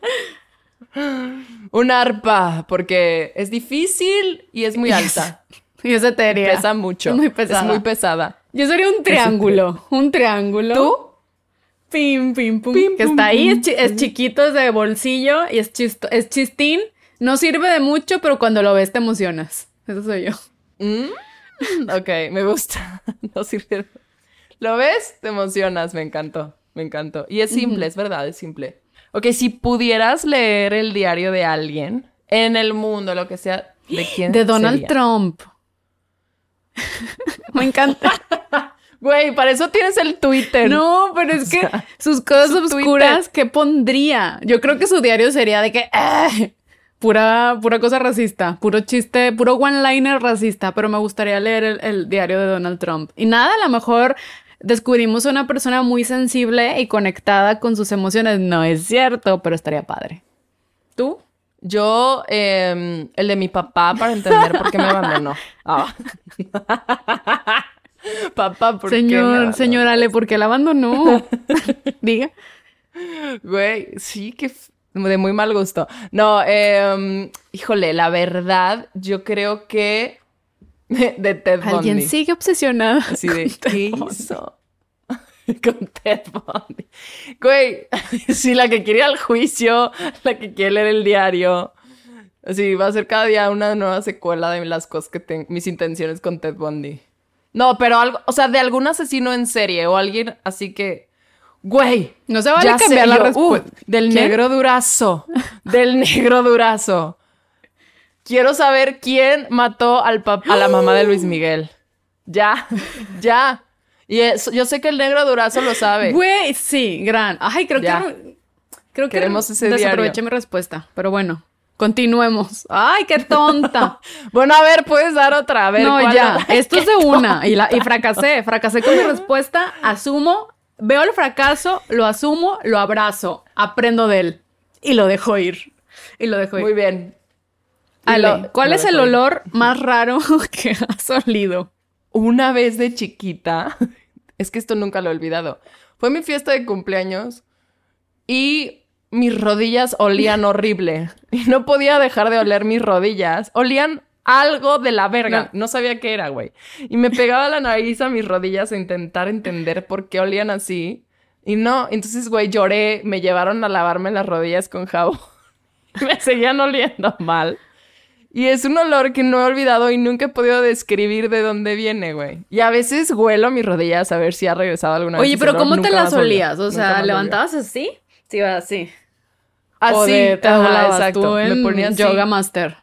Un arpa, porque es difícil y es muy alta. Y es etérea. Pesa mucho. Es muy pesada. Es muy pesada. Yo sería un triángulo. Un triángulo. ¿Tú? Pim, pim, pum. Pim, que pum, está ahí, pum, es, chi- es chiquito, es de bolsillo y es, chisto, es chistín. No sirve de mucho, pero cuando lo ves te emocionas. Eso soy yo. Mm, ok, me gusta. No sirve. ¿Lo ves? Te emocionas. Me encantó. Me encantó. Y es simple, es verdad, es simple. Ok, si pudieras leer el diario de alguien en el mundo, lo que sea, ¿de quién De Donald sería? Trump. Me encanta. Güey, para eso tienes el Twitter. No, pero es que sus cosas su oscuras, ¿qué pondría? Yo creo que su diario sería de que. "Ah", Pura, pura cosa racista, puro chiste, puro one-liner racista, pero me gustaría leer el, el diario de Donald Trump. Y nada, a lo mejor descubrimos a una persona muy sensible y conectada con sus emociones. No es cierto, pero estaría padre. ¿Tú? Yo, eh, el de mi papá, para entender por qué me abandonó. Ah. papá, ¿por qué Señor, abandonó? señor Ale, ¿por qué la abandonó? Diga. Güey, sí, que de muy mal gusto. No, eh, híjole, la verdad, yo creo que de Ted Bundy. Alguien sigue obsesionada. Así de, con Ted ¿qué Bundy. hizo? Con Ted Bundy. Güey, sí, la que quiere ir al juicio, la que quiere leer el diario. Así, va a ser cada día una nueva secuela de las cosas que tengo, mis intenciones con Ted Bundy. No, pero algo, o sea, de algún asesino en serie o alguien así que, Güey. No se vale ya cambiar la respuesta. uh, del negro durazo. Del negro durazo. Quiero saber quién mató al a la mamá de Luis Miguel. Ya, ya. Y eso- yo sé que el negro durazo lo sabe. Güey, sí, gran. Ay, creo Ya. que. Creo que Queremos ese desaproveché diario. mi respuesta. Pero bueno, continuemos. Ay, qué tonta. Bueno, a ver, puedes dar otra. A ver, no, ¿cuál ya. Esto es de una. Y, la, y fracasé. Fracasé con mi respuesta. Asumo. Veo el fracaso, lo asumo, lo abrazo. Aprendo de él. Y lo dejo ir. Y lo dejo ir. Muy bien. Lo- ¿cuál lo es el ir. olor más raro que has olido? Una vez de chiquita, es que esto nunca lo he olvidado. Fue mi fiesta de cumpleaños y mis rodillas olían horrible. Y no podía dejar de oler mis rodillas. Olían algo de la verga. No sabía qué era, güey. Y me pegaba la nariz a mis rodillas a intentar entender por qué olían así. Y no, entonces, güey, lloré. Me llevaron a lavarme las rodillas con jabón. me seguían oliendo mal. Y es un olor que no he olvidado y nunca he podido describir de dónde viene, güey. Y a veces huelo mis rodillas a ver si ha regresado alguna vez. Oye, pero. ¿cómo te las olías? O sea. ¿levantabas así? Sí, así. Así, o de, te ajá, doblabas exacto. tú en Me ponía así. Yoga Master.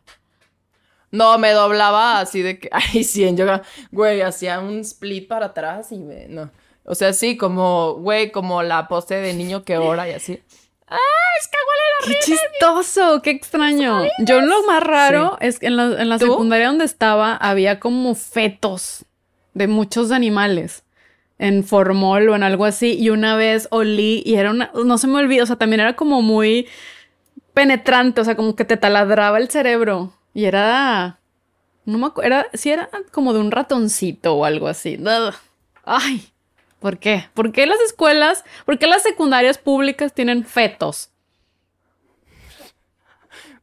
No, me doblaba así de que... Ay, sí, en yoga. Güey, hacía un split para atrás y me... No. O sea, sí, como... Güey, como la pose de niño que ora y así. ¡Ah, es que huele ¡Qué chistoso! ¡Qué extraño! Yo lo más raro es que en la, en la secundaria donde estaba había como fetos de muchos animales en formol o en algo así y una vez olí y era una... No se me olvida, o sea, también era como muy penetrante, o sea, como que te taladraba el cerebro y era... No me acuerdo, era, sí era como de un ratoncito o algo así. Ay, ¿por qué? ¿Por qué las escuelas, por qué las secundarias públicas tienen fetos?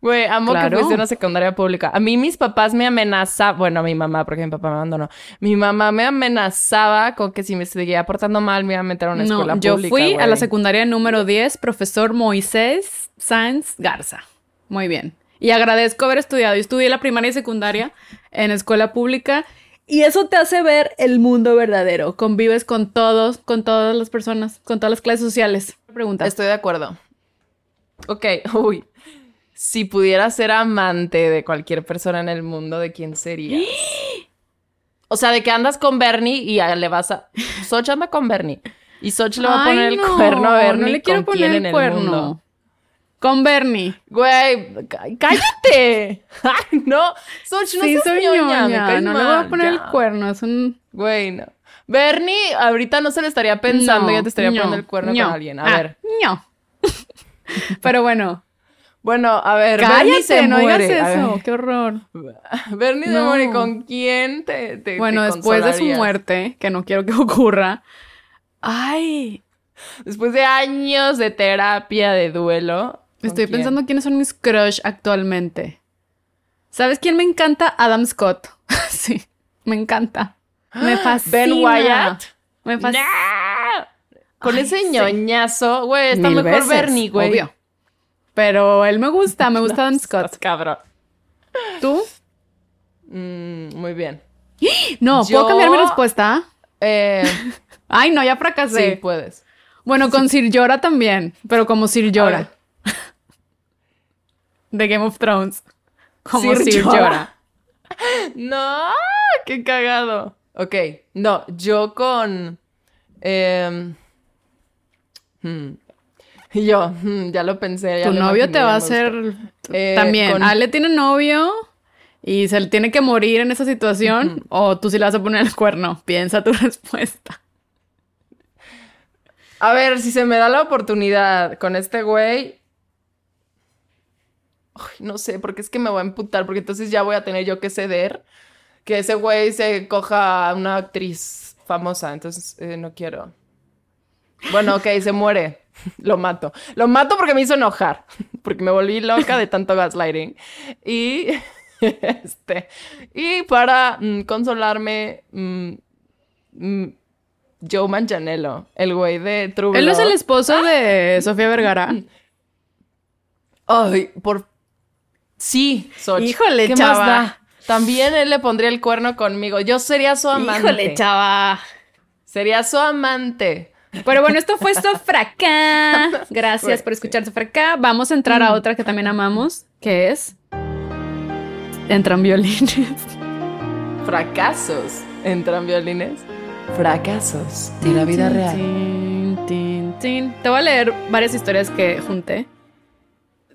Güey, amo Claro. que fuiste una secundaria pública. A mí mis papás me amenazaban, bueno, mi mamá, porque mi papá me abandonó. Mi mamá me amenazaba con que si me seguía portando mal me iba a meter a una escuela no, yo pública. fui a la secundaria número 10, profesor Moisés Sáenz Garza. Muy bien. Y agradezco haber estudiado. Yo estudié la primaria y secundaria en escuela pública y eso te hace ver el mundo verdadero. Convives con todos, con todas las personas, con todas las clases sociales. Pregunta. Estoy de acuerdo. Ok, uy. Si pudieras ser amante de cualquier persona en el mundo, ¿de quién serías? O sea, de que andas con Bernie y le vas a... Soch anda con Bernie. Y Soch le va a Ay, poner el no, cuerno a Bernie. No le quiero ¿con poner el en cuerno. mundo? Con Bernie. Güey, cá- cállate. Ay, no. Soch, no sí, seas soy ñoña, ñoña. No le voy a poner ya. el cuerno. Es un... Güey, no. Bernie, ahorita no se le estaría pensando, No, ya te estaría poniendo el cuerno con alguien. A Ah, ver. ño. Pero bueno. Bueno, a ver, Bernie se Cállate, no digas muere. Eso. Qué horror. Bernie se No. muere. ¿Con quién te, te Bueno, te después de su muerte, que no quiero que ocurra. Ay, Después de años de terapia, de duelo. ¿Con estoy quién? pensando quiénes son mis crush actualmente. ¿Sabes quién me encanta? Adam Scott. sí, me encanta. Me fascina. Ben Wyatt. Me fascina. Con Ay, ese sí. ñoñazo, güey, está Mil mejor Bernie, güey. obvio. Pero él me gusta, me gusta Adam Scott. Cabrón. ¿Tú? Mm, muy bien. No, Yo- ¿puedo cambiar mi respuesta? Eh, Ay, no, ya sí, fracasé. puedes. Bueno, con Sir Jorah también, pero como Sir Jorah. De Game of Thrones. Como Sir Sir, Jorah. No, qué cagado. Ok, no, yo con... em, hmm, Yo, hmm, ya lo pensé. ya Tu lo novio imaginé, te va a hacer. Eh, también. con- Ale tiene novio y se le tiene que morir en esa situación o tú sí le vas a poner el cuerno. Piensa tu respuesta. A ver, si se me da la oportunidad con este güey. Ay, no sé, porque es que me voy a emputar, porque entonces ya voy a tener yo que ceder que ese güey se coja a una actriz famosa, entonces eh, no quiero. Bueno, ok, se muere. Lo mato. Lo mato porque me hizo enojar, porque me volví loca de tanto gaslighting. Y este, y para mm, consolarme, mm, mm, Joe Manganiello, el güey de True Él es el esposo de Sofía Vergara. Ay, por... Sí, Xoch. Híjole, ¿Qué chava. más da? También él le pondría el cuerno conmigo. Yo sería su amante. Híjole, chava. Sería su amante. Pero bueno, esto fue Sofracá. Gracias por escuchar Sofracá. Vamos a entrar a otra que también amamos, que es... Entran violines. Fracasos. Entran violines. Fracasos de la vida real. Te voy a leer varias historias que junté.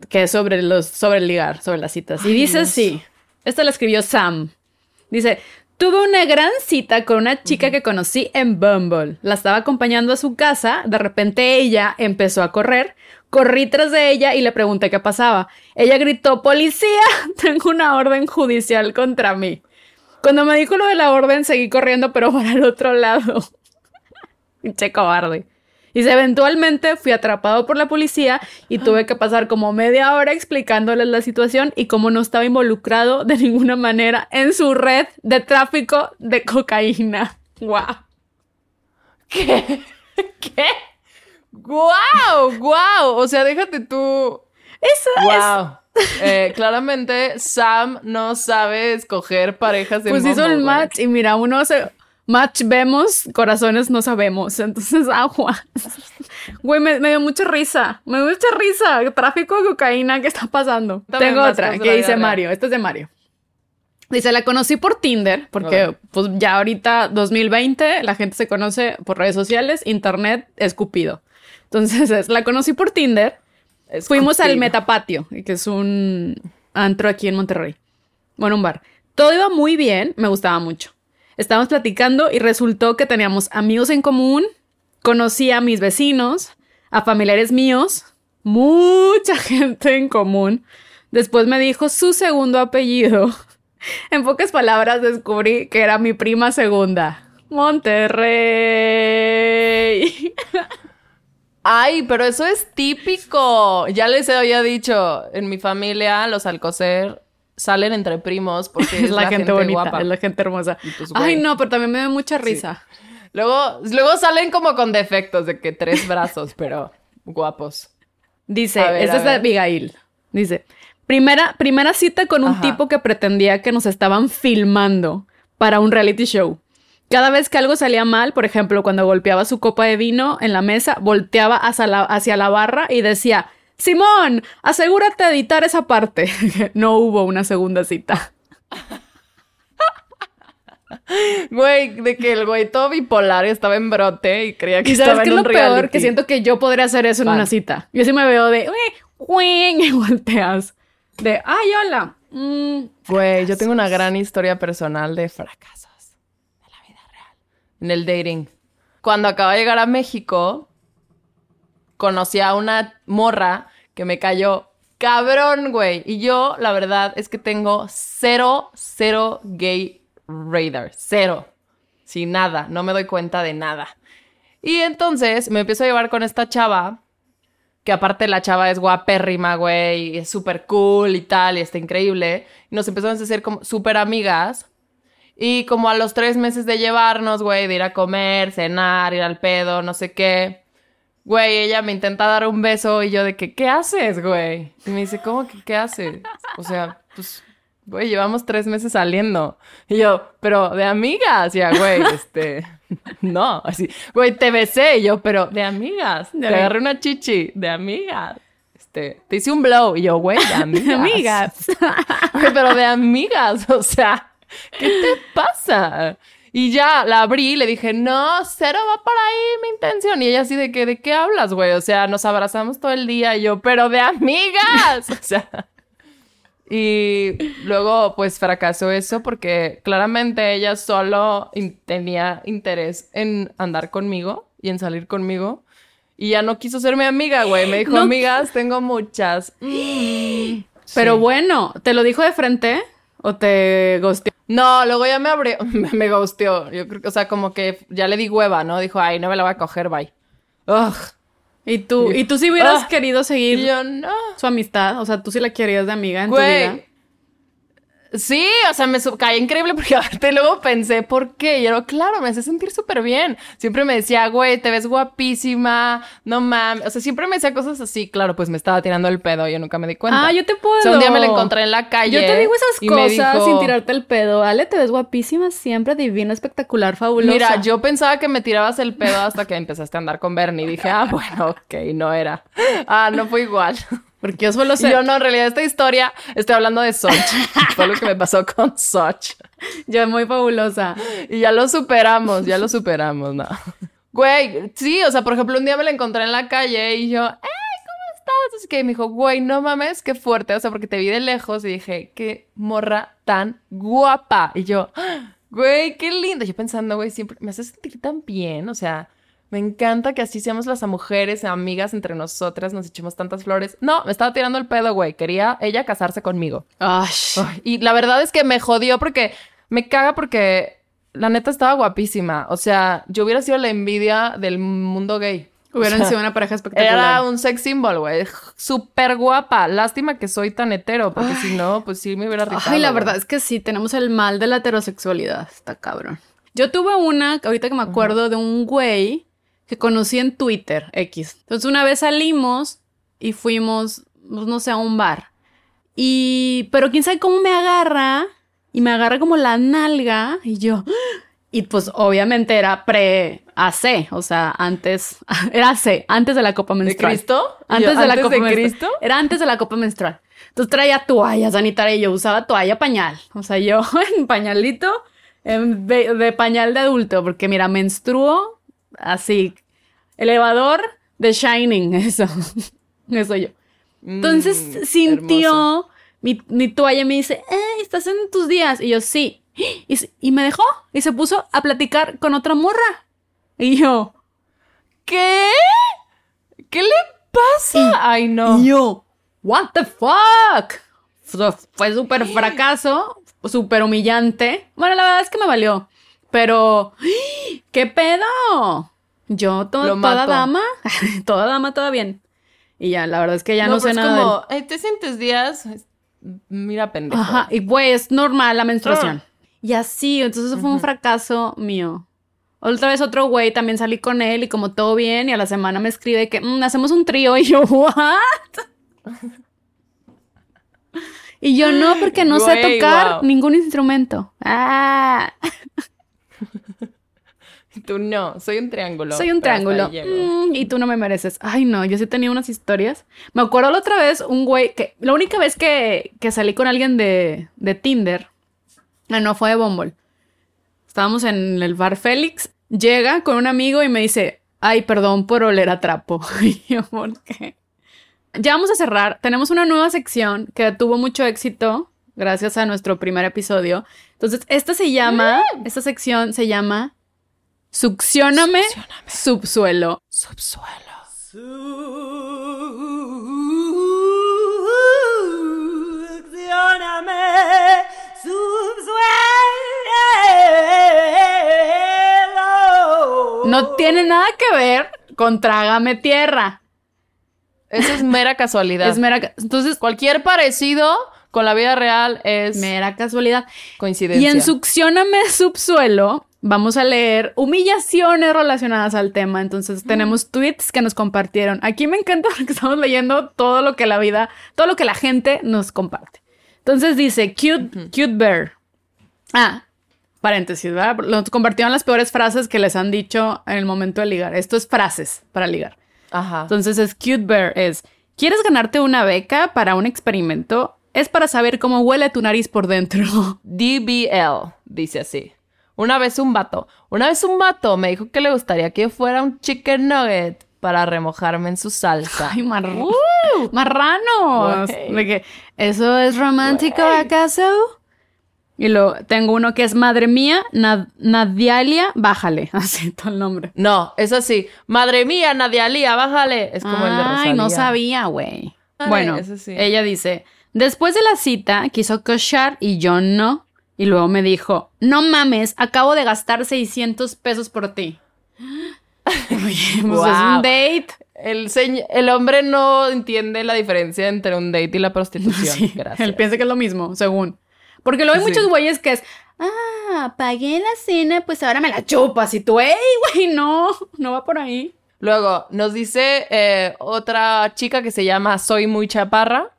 Que es sobre los, sobre el ligar, sobre las citas. Y dice así. Esta la escribió Sam. Dice, tuve una gran cita con una chica que conocí en Bumble. La estaba acompañando a su casa. De repente ella empezó a correr. Corrí tras de ella y le pregunté qué pasaba. Ella gritó, policía, tengo una orden judicial contra mí. Cuando me dijo lo de la orden, seguí corriendo, pero para el otro lado. Pinche cobarde. Y eventualmente fui atrapado por la policía y tuve que pasar como media hora explicándoles la situación y cómo no estaba involucrado de ninguna manera en su red de tráfico de cocaína. ¡Guau! ¿Qué? ¿Qué? ¡Guau! ¡Guau! O sea, déjate tú. Eso es. ¡Guau! Eh, claramente, Sam no sabe escoger parejas de Pues hizo el güey. match y mira, uno se... Match vemos, corazones no sabemos. Entonces, agua. Güey, me, me dio mucha risa. Me dio mucha risa. Tráfico de cocaína, ¿qué está pasando? También Tengo otra que dice. Mario. Esta es de Mario. Dice, la conocí por Tinder, porque pues ya ahorita 2020 la gente se conoce por redes sociales, internet es Cupido. Entonces, es, la conocí por Tinder. Fuimos al. Metapatio, que es un antro aquí en Monterrey. Bueno, un bar. Todo iba muy bien, me gustaba mucho. Estábamos platicando y resultó que teníamos amigos en común, conocí a mis vecinos, a familiares míos, mucha gente en común. Después me dijo su segundo apellido. En pocas palabras descubrí que era mi prima segunda. Monterrey. Ay, pero eso es típico. Ya les había dicho, en mi familia los Alcocer salen entre primos porque Es la, gente, bonita, guapa. es la gente hermosa. pues, Ay, no, pero también me da mucha risa. Luego, luego salen como con defectos de que tres brazos, pero guapos. Dice, ver, esta es de. Abigail. Dice, primera, primera cita con un Ajá. tipo que pretendía que nos estaban filmando para un reality show. Cada vez que algo salía mal, por ejemplo, cuando golpeaba su copa de vino en la mesa, volteaba hacia la, hacia la barra y decía, Simón, asegúrate de editar esa parte. no hubo una segunda cita. Güey, de que el güey todo bipolar estaba en brote y creía que ¿Y sabes qué es lo peor? Que siento que yo podría hacer eso en Fan. una cita. Yo sí me veo de, "Ue, uen", y volteas. De, ay, hola. Mm, Güey, yo tengo una gran historia personal de fracasos de la vida real. En el dating. Cuando acaba de llegar a México, conocí a una morra que me cayó cabrón, güey. Y yo, la verdad, es que tengo cero, cero gay radar. Cero. Sin nada. No me doy cuenta de nada. Y entonces me empiezo a llevar con esta chava que aparte la chava es guapérrima, güey, y es súper cool y tal, y está increíble. Y nos empezamos a hacer como súper amigas. Y como a los tres meses de llevarnos, güey, de ir a comer, cenar, ir al pedo, no sé qué. Güey, ella me intenta dar un beso y yo de que, ¿qué haces, güey? Y me dice, ¿cómo que qué haces? O sea, pues, güey, llevamos tres meses saliendo. Y yo, pero de amigas, ya, güey, este, no, así, güey, te besé. Y yo, pero de amigas. De te agarré una chichi, de amigas. Este, te hice un blow. Y yo, güey, de amigas. amigas. Güey, pero de amigas, o sea, ¿qué te pasa? Y ya la abrí y le dije, no, cero va por ahí mi intención. Y ella así de que, ¿de qué hablas, güey? O sea, nos abrazamos todo el día y yo, pero de amigas. O sea. Y luego, pues fracasó eso porque claramente ella solo in- tenía interés en andar conmigo y en salir conmigo. Y ya no quiso ser mi amiga, güey. Me dijo, No. amigas, tengo muchas. Mm. Pero Sí. bueno, ¿te lo dijo de frente o te gusteó? No, luego ya me abrió, me, ghosteó. Yo creo que, o sea, como que ya le di hueva, ¿no? Dijo, ay, no me la voy a coger, bye. Ugh. Y tú, y tú sí hubieras querido seguir yo, no. su amistad, o sea, tú sí la querías de amiga en tu vida. Sí, o sea, me caía increíble porque aparte luego pensé, ¿por qué? Y yo, claro, me hace sentir súper bien. Siempre me decía, güey, te ves guapísima, no mames. O sea, siempre me decía cosas así. Claro, pues me estaba tirando el pedo, yo nunca me di cuenta. Ah, yo te puedo. O sea, un día me la encontré en la calle. Yo te digo esas cosas dijo- sin tirarte el pedo. Ale, te ves guapísima siempre, divina, espectacular, fabulosa. Mira, yo pensaba que me tirabas el pedo hasta que empezaste a andar con Bernie. Y dije, ah, bueno, ok, no era. Ah, no fue igual. Porque yo solo sé. yo no, en realidad esta historia estoy hablando de Soch. Fue lo que me pasó con Soch. Yo muy fabulosa. Y ya lo superamos, ya lo superamos, no. Güey, sí, o sea, por ejemplo, un día me la encontré en la calle y yo, ¡Ey, ¿cómo estás? Así que me dijo, güey, no mames, qué fuerte. O sea, porque te vi de lejos y dije, qué morra tan guapa. Y yo, ¡Ah! güey, qué linda. Yo pensando, güey, siempre me hace sentir tan bien. O sea, me encanta que así seamos las mujeres, amigas entre nosotras, nos echemos tantas flores. No, me estaba tirando el pedo, güey. Quería ella casarse conmigo. Ay, Ay, Y la verdad es que me jodió porque me caga porque la neta estaba guapísima. O sea, yo hubiera sido la envidia del mundo gay. hubieran O sea, sido una pareja espectacular. Era un sex symbol, güey. Súper guapa. Lástima que soy tan hetero, porque si no, pues sí me hubiera. Ay, la verdad es que sí, tenemos el mal de la heterosexualidad. Está cabrón. Yo tuve una, ahorita que me acuerdo, de un güey que conocí en Twitter, X. Entonces una vez salimos y fuimos, pues, no sé, a un bar. Y, pero quién sabe cómo me agarra y me agarra como la nalga y yo, y pues obviamente era pre-AC, o sea, antes, era AC, antes de la copa ¿De menstrual. Cristo? Antes Yo, de la copa menstrual. Cristo? Era antes de la copa menstrual. Entonces traía toalla sanitaria y yo usaba toalla pañal. O sea, yo en pañalito, en de, de pañal de adulto, porque mira, menstruo así. Elevador de Shining, eso. Eso yo. Entonces Mm, sintió mi, mi toalla y me dice, eh, ¿estás en tus días? Y yo, sí. Y, y me dejó y se puso a platicar con otra morra. Y yo, ¿Qué? ¿Qué le pasa? Ay, no. Y yo, what the fuck? Fue, fue súper fracaso, súper humillante. Bueno, la verdad es que me valió. Pero, ¿qué pedo? Yo, to- Lo toda mato. dama, toda dama, todo bien. Y ya, la verdad es que ya no, sé pues nada. como, "Ay, ¿te sientes días? Mira, del- pendejo. Ajá, y pues es normal la menstruación. Ah. Y así, entonces eso fue un fracaso mío. Otra vez otro güey, también salí con él y como todo bien, y a la semana me escribe que "Mm, hacemos un trío y yo, ¿what? Y yo no, porque no sé Güey, tocar wow. ningún instrumento. Ah, Tú no, soy un triángulo. soy un triángulo. Mm, y tú no me mereces. Ay, no, yo sí tenía unas historias. Me acuerdo la otra vez un güey que, la única vez que, que salí con alguien de, de Tinder, ah, no fue de Bumble. Estábamos en el bar Félix, llega con un amigo y me dice, ay, perdón por oler a trapo. Y yo, ¿por qué? Ya vamos a cerrar. Tenemos una nueva sección que tuvo mucho éxito gracias a nuestro primer episodio. Entonces, esta se llama, esta sección se llama Succióname, subsuelo. Subsuelo. Succioname, subsuelo. No tiene nada que ver con Trágame Tierra. Eso es mera casualidad. Es mera, ca- entonces, Cualquier parecido con la vida real es mera casualidad. coincidencia. Y en Succióname Subsuelo vamos a leer humillaciones relacionadas al tema. Entonces tenemos tweets que nos compartieron. Aquí me encanta porque estamos leyendo todo lo que la vida, todo lo que la gente nos comparte. Entonces dice, cute, cute bear. Ah, paréntesis, ¿verdad? Nos compartieron las peores frases que les han dicho en el momento de ligar. Esto es frases para ligar. Ajá. Entonces es cute bear es, ¿quieres ganarte una beca para un experimento? Es para saber cómo huele tu nariz por dentro. DBL, dice así. Una vez un vato, una vez un vato me dijo que le gustaría que yo fuera un chicken nugget para remojarme en su salsa. Ay, mar marranos. Güey. De que, ¿Eso es romántico acaso? Y luego tengo uno que es Madre mía, Na- Nadialia, bájale. Así todo el nombre. No, es así. Madre mía, Nadia Lía, bájale. Es como el de Rosalía. Ay, no sabía, güey. Bueno, sí. ella dice, después de la cita quiso cochar y yo no. Y luego me dijo, no mames, acabo de gastar 600 pesos por ti. Oye, pues es un date. El, el hombre no entiende la diferencia entre un date y la prostitución. Sí, Gracias. Él piensa que es lo mismo, según. Porque luego hay Sí. muchos güeyes que es, ah, pagué la cena, pues ahora me la chupas. Y tú, ey, güey, no, no va por ahí. Luego, nos dice eh, otra chica que se llama Soy Muy Chaparra,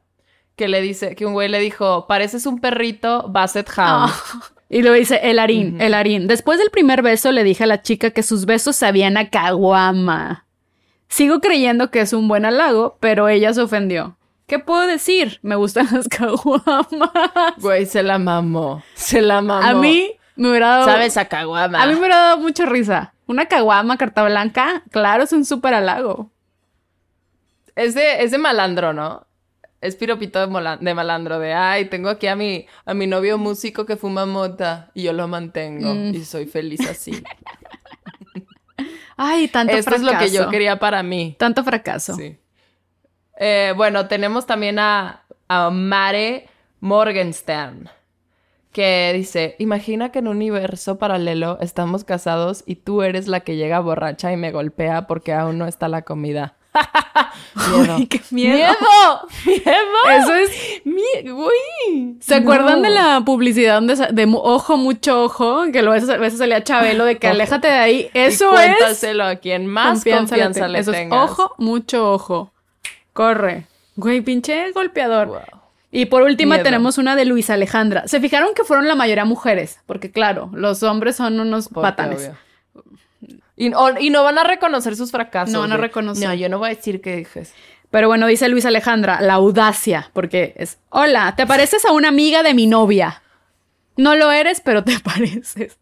que le dice, que un güey le dijo, pareces un perrito Basset Hound. Ah. Y lo dice el harín, el harín. Después del primer beso le dije a la chica que sus besos sabían a caguama. Sigo creyendo que es un buen halago, pero ella se ofendió. ¿Qué puedo decir? Me gustan las caguamas. Güey, se la mamó. Se la mamó. A mí me hubiera dado... ¿Sabes a caguama? A mí me hubiera dado mucha risa. Una caguama, carta blanca, claro, es un súper halago. Es de, es de malandro, ¿no? Es piropito de, malandro, de ay, tengo aquí a mi, a mi novio músico que fuma mota y yo lo mantengo Mm. y soy feliz así. Ay, tanto Esto fracaso. es lo que yo quería para mí. Tanto fracaso. Sí. Eh, bueno, tenemos también a, a Mare Morgenstern, que dice, imagina que en un universo paralelo estamos casados y tú eres la que llega borracha y me golpea porque aún no está la comida. Miedo. Ay, qué miedo. ¡Miedo! ¡Miedo! Eso es... Uy. ¿Se acuerdan de la publicidad donde de ojo, mucho ojo? Que lo- a veces, a veces salía Chabelo de que aléjate de ahí. Y Eso es cuéntaselo a quien más confianza, confianza, le Eso es ojo, mucho ojo. Corre. Güey, pinche golpeador. Wow. Y por última Miedo. tenemos una de Luis Alejandra. Se fijaron que fueron la mayoría mujeres, porque claro, los hombres son unos Porque, patanes. obvio. Y, o- y no van a reconocer sus fracasos. No van a reconocer. No, yo no voy a decir que dijes. Pero bueno, dice Luis Alejandra, la audacia, porque es, hola, te pareces a una amiga de mi novia. No lo eres, pero te pareces.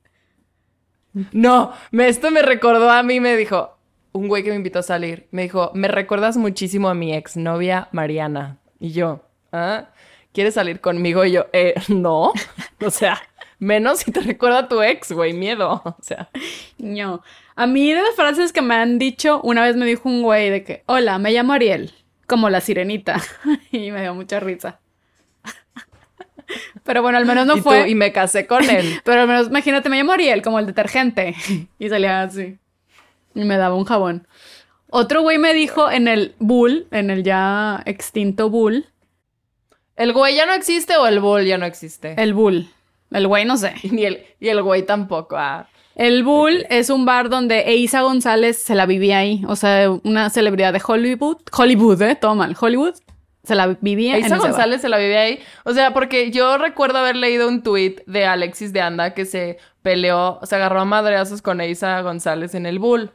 No, me, esto me recordó a mí, me dijo, un güey que me invitó a salir, me dijo, me recuerdas muchísimo a mi exnovia Mariana. Y yo, ¿ah? ¿Quieres salir conmigo? Y yo, eh, no. O sea, menos si te recuerda a tu ex, güey, miedo. O sea, No. A mí de las frases que me han dicho, una vez me dijo un güey de que, hola, me llamo Ariel, como la sirenita. y me dio mucha risa. Pero bueno, al menos no y, tú- fue. y me casé con él. Pero al menos, imagínate, me llamo Ariel, como el detergente. y salía así. Y me daba un jabón. Otro güey me dijo en el Bull, en el ya extinto Bull, ¿El güey ya no existe o el bull ya no existe? el Bull. El güey no sé. Y el, y el güey tampoco. Ah. El Bull es un bar donde Eiza González se la vivía ahí. O sea, una celebridad de Hollywood. Hollywood, ¿eh? Todo mal. Hollywood. Se la vivía en ese bar. González se la vive ahí. O sea, porque yo recuerdo haber leído un tuit de Alexis de Anda que se peleó, se agarró a madreazos con Isa González en el Bull.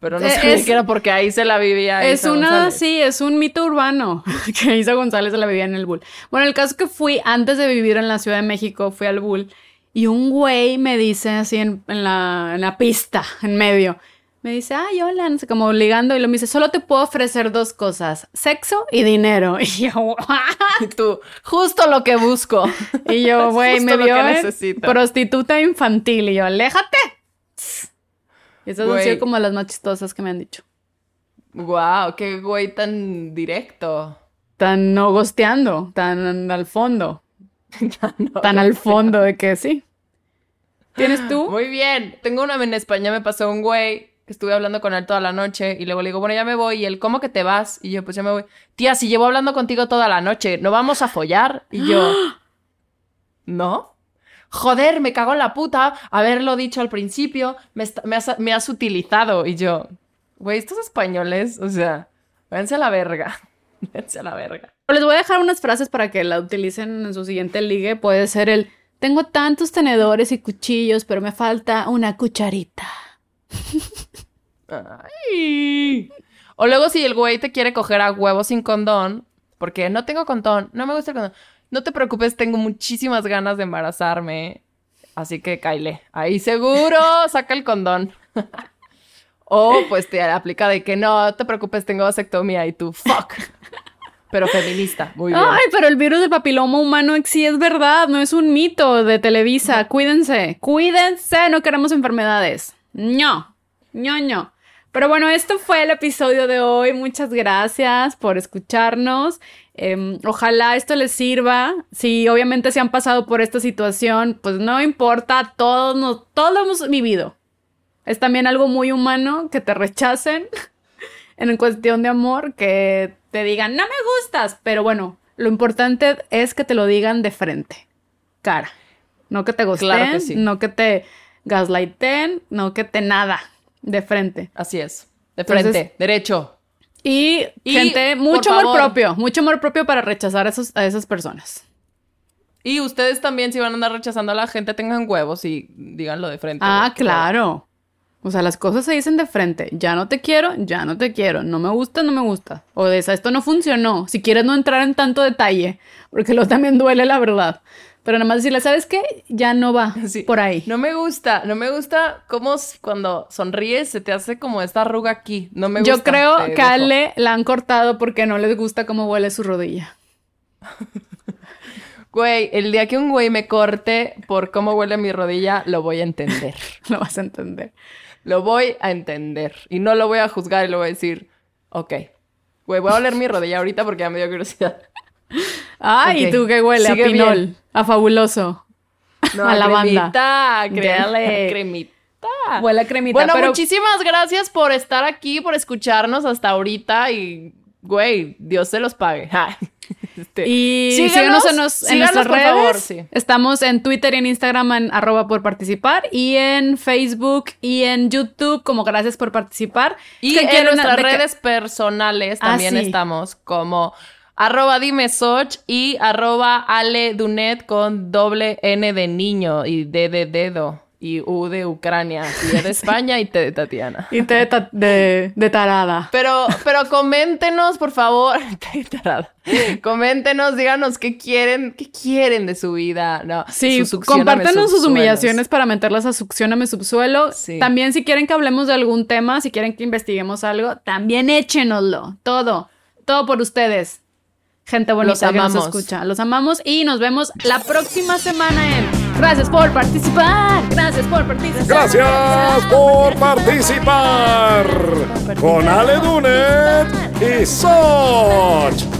Pero no Eh, sabía es- que era porque ahí se la vivía Es Isa una, González. sí, es un mito urbano que Isa González se la vivía en el Bull. Bueno, el caso es que fui, antes de vivir en la Ciudad de México, fui al Bull y un güey me dice así en, en la, en la pista, en medio, me dice, ay, hola, no sé, como ligando, y lo me dice, solo te puedo ofrecer dos cosas, sexo y dinero. Y yo, Y tú, justo lo que busco. y yo, güey, me vio prostituta infantil, y yo, aléjate. Esas han Güey. sido como las más chistosas que me han dicho. Wow, qué güey tan directo. Tan no gosteando, tan al fondo. No, tan al fondo de que sí. ¿Tienes tú? Muy bien. Tengo una en España, me pasó un güey que estuve hablando con él toda la noche y luego le digo, bueno, ya me voy. Y él, ¿cómo que te vas? Y yo, pues ya me voy. Tía, si llevo hablando contigo toda la noche, ¿no vamos a follar? Y yo, ¿no? Joder, me cago en la puta haberlo dicho al principio, me, está- me has, me has utilizado. Y yo, güey, estos españoles, o sea, váyanse a la verga. Váyanse a la verga. Les voy a dejar unas frases para que la utilicen en su siguiente ligue. Puede ser el, tengo tantos tenedores y cuchillos, pero me falta una cucharita. Ay. O luego si el güey te quiere coger a huevo sin condón, porque no tengo condón, no me gusta el condón. No te preocupes, tengo muchísimas ganas de embarazarme. Así que caile. Ahí seguro saca el condón. o pues te aplica de que no te preocupes, tengo vasectomía y tú, fuck. Pero feminista, muy bien. Ay, pero el virus del papiloma humano sí es verdad, no es un mito de Televisa. Cuídense, cuídense, no queremos enfermedades. No, no, no. Pero bueno, esto fue el episodio de hoy. Muchas gracias por escucharnos. Em, ojalá esto les sirva. Si obviamente se han pasado por esta situación, pues no importa, todos, nos, todos lo hemos vivido. Es también algo muy humano que te rechacen en cuestión de amor, que te digan, no me gustas, pero bueno, lo importante es que te lo digan de frente. cara. No que te gusten, Claro que sí. no que te gaslighten, no que te nada. De frente. Así es. De Entonces- frente, derecho. Y, Y, gente, mucho amor favor. propio, mucho amor propio para rechazar a, esos, a esas personas. Y ustedes también, si van a andar rechazando a la gente, tengan huevos y díganlo de frente. Ah, claro. O sea, las cosas se dicen de frente. Ya no te quiero, ya no te quiero. No me gusta, no me gusta. O de esa, esto no funcionó. Si quieres no entrar en tanto detalle, porque luego también duele la verdad. Pero nada más decirle, ¿sabes qué? Ya no va Sí. por ahí. No me gusta, no me gusta cómo cuando sonríes se te hace como esta arruga aquí. No me gusta. Yo creo que a. Ale la han cortado porque no les gusta cómo huele su rodilla. Güey, el día que un güey me corte por cómo huele mi rodilla, lo voy a entender. Lo vas a entender. lo voy a entender. Y no lo voy a juzgar y le voy a decir, ok. Güey, voy a oler mi rodilla ahorita porque ya me dio curiosidad. Ay, Ok. ¿y tú qué huele? Sigue a pinol, bien. a fabuloso. No, A lavanda. cremita, cremita. Huele a cremita. Bueno, pero muchísimas gracias por estar aquí, por escucharnos hasta ahorita y, güey, Dios se los pague. Ja. Este, Y síganos, síganos, en, nos- en síganos, nuestras por redes. favor, sí. Estamos en Twitter y en Instagram en arroba por participar y en Facebook y en YouTube como gracias por participar. Y ¿Qué en nuestras de que- redes personales Ah, también sí. estamos como arroba dimesoch y arroba ale dunet con doble N de niño y D de dedo y U de Ucrania y de España y T de Tatiana. Y te de, ta- de, de tarada. Pero, pero coméntenos, por favor. T de tarada. Coméntenos, díganos qué quieren, qué quieren de su vida. No, Sí, su compártanos sus humillaciones para meterlas a Succioname Subsuelo. Sí. También si quieren que hablemos de algún tema, si quieren que investiguemos algo, también échenoslo. Todo. Todo por ustedes. Gente bonita Los que nos amamos. escucha. Los amamos y nos vemos la próxima semana en Gracias por participar. Gracias por participar. Gracias por participar con Ale Dunet y Soch.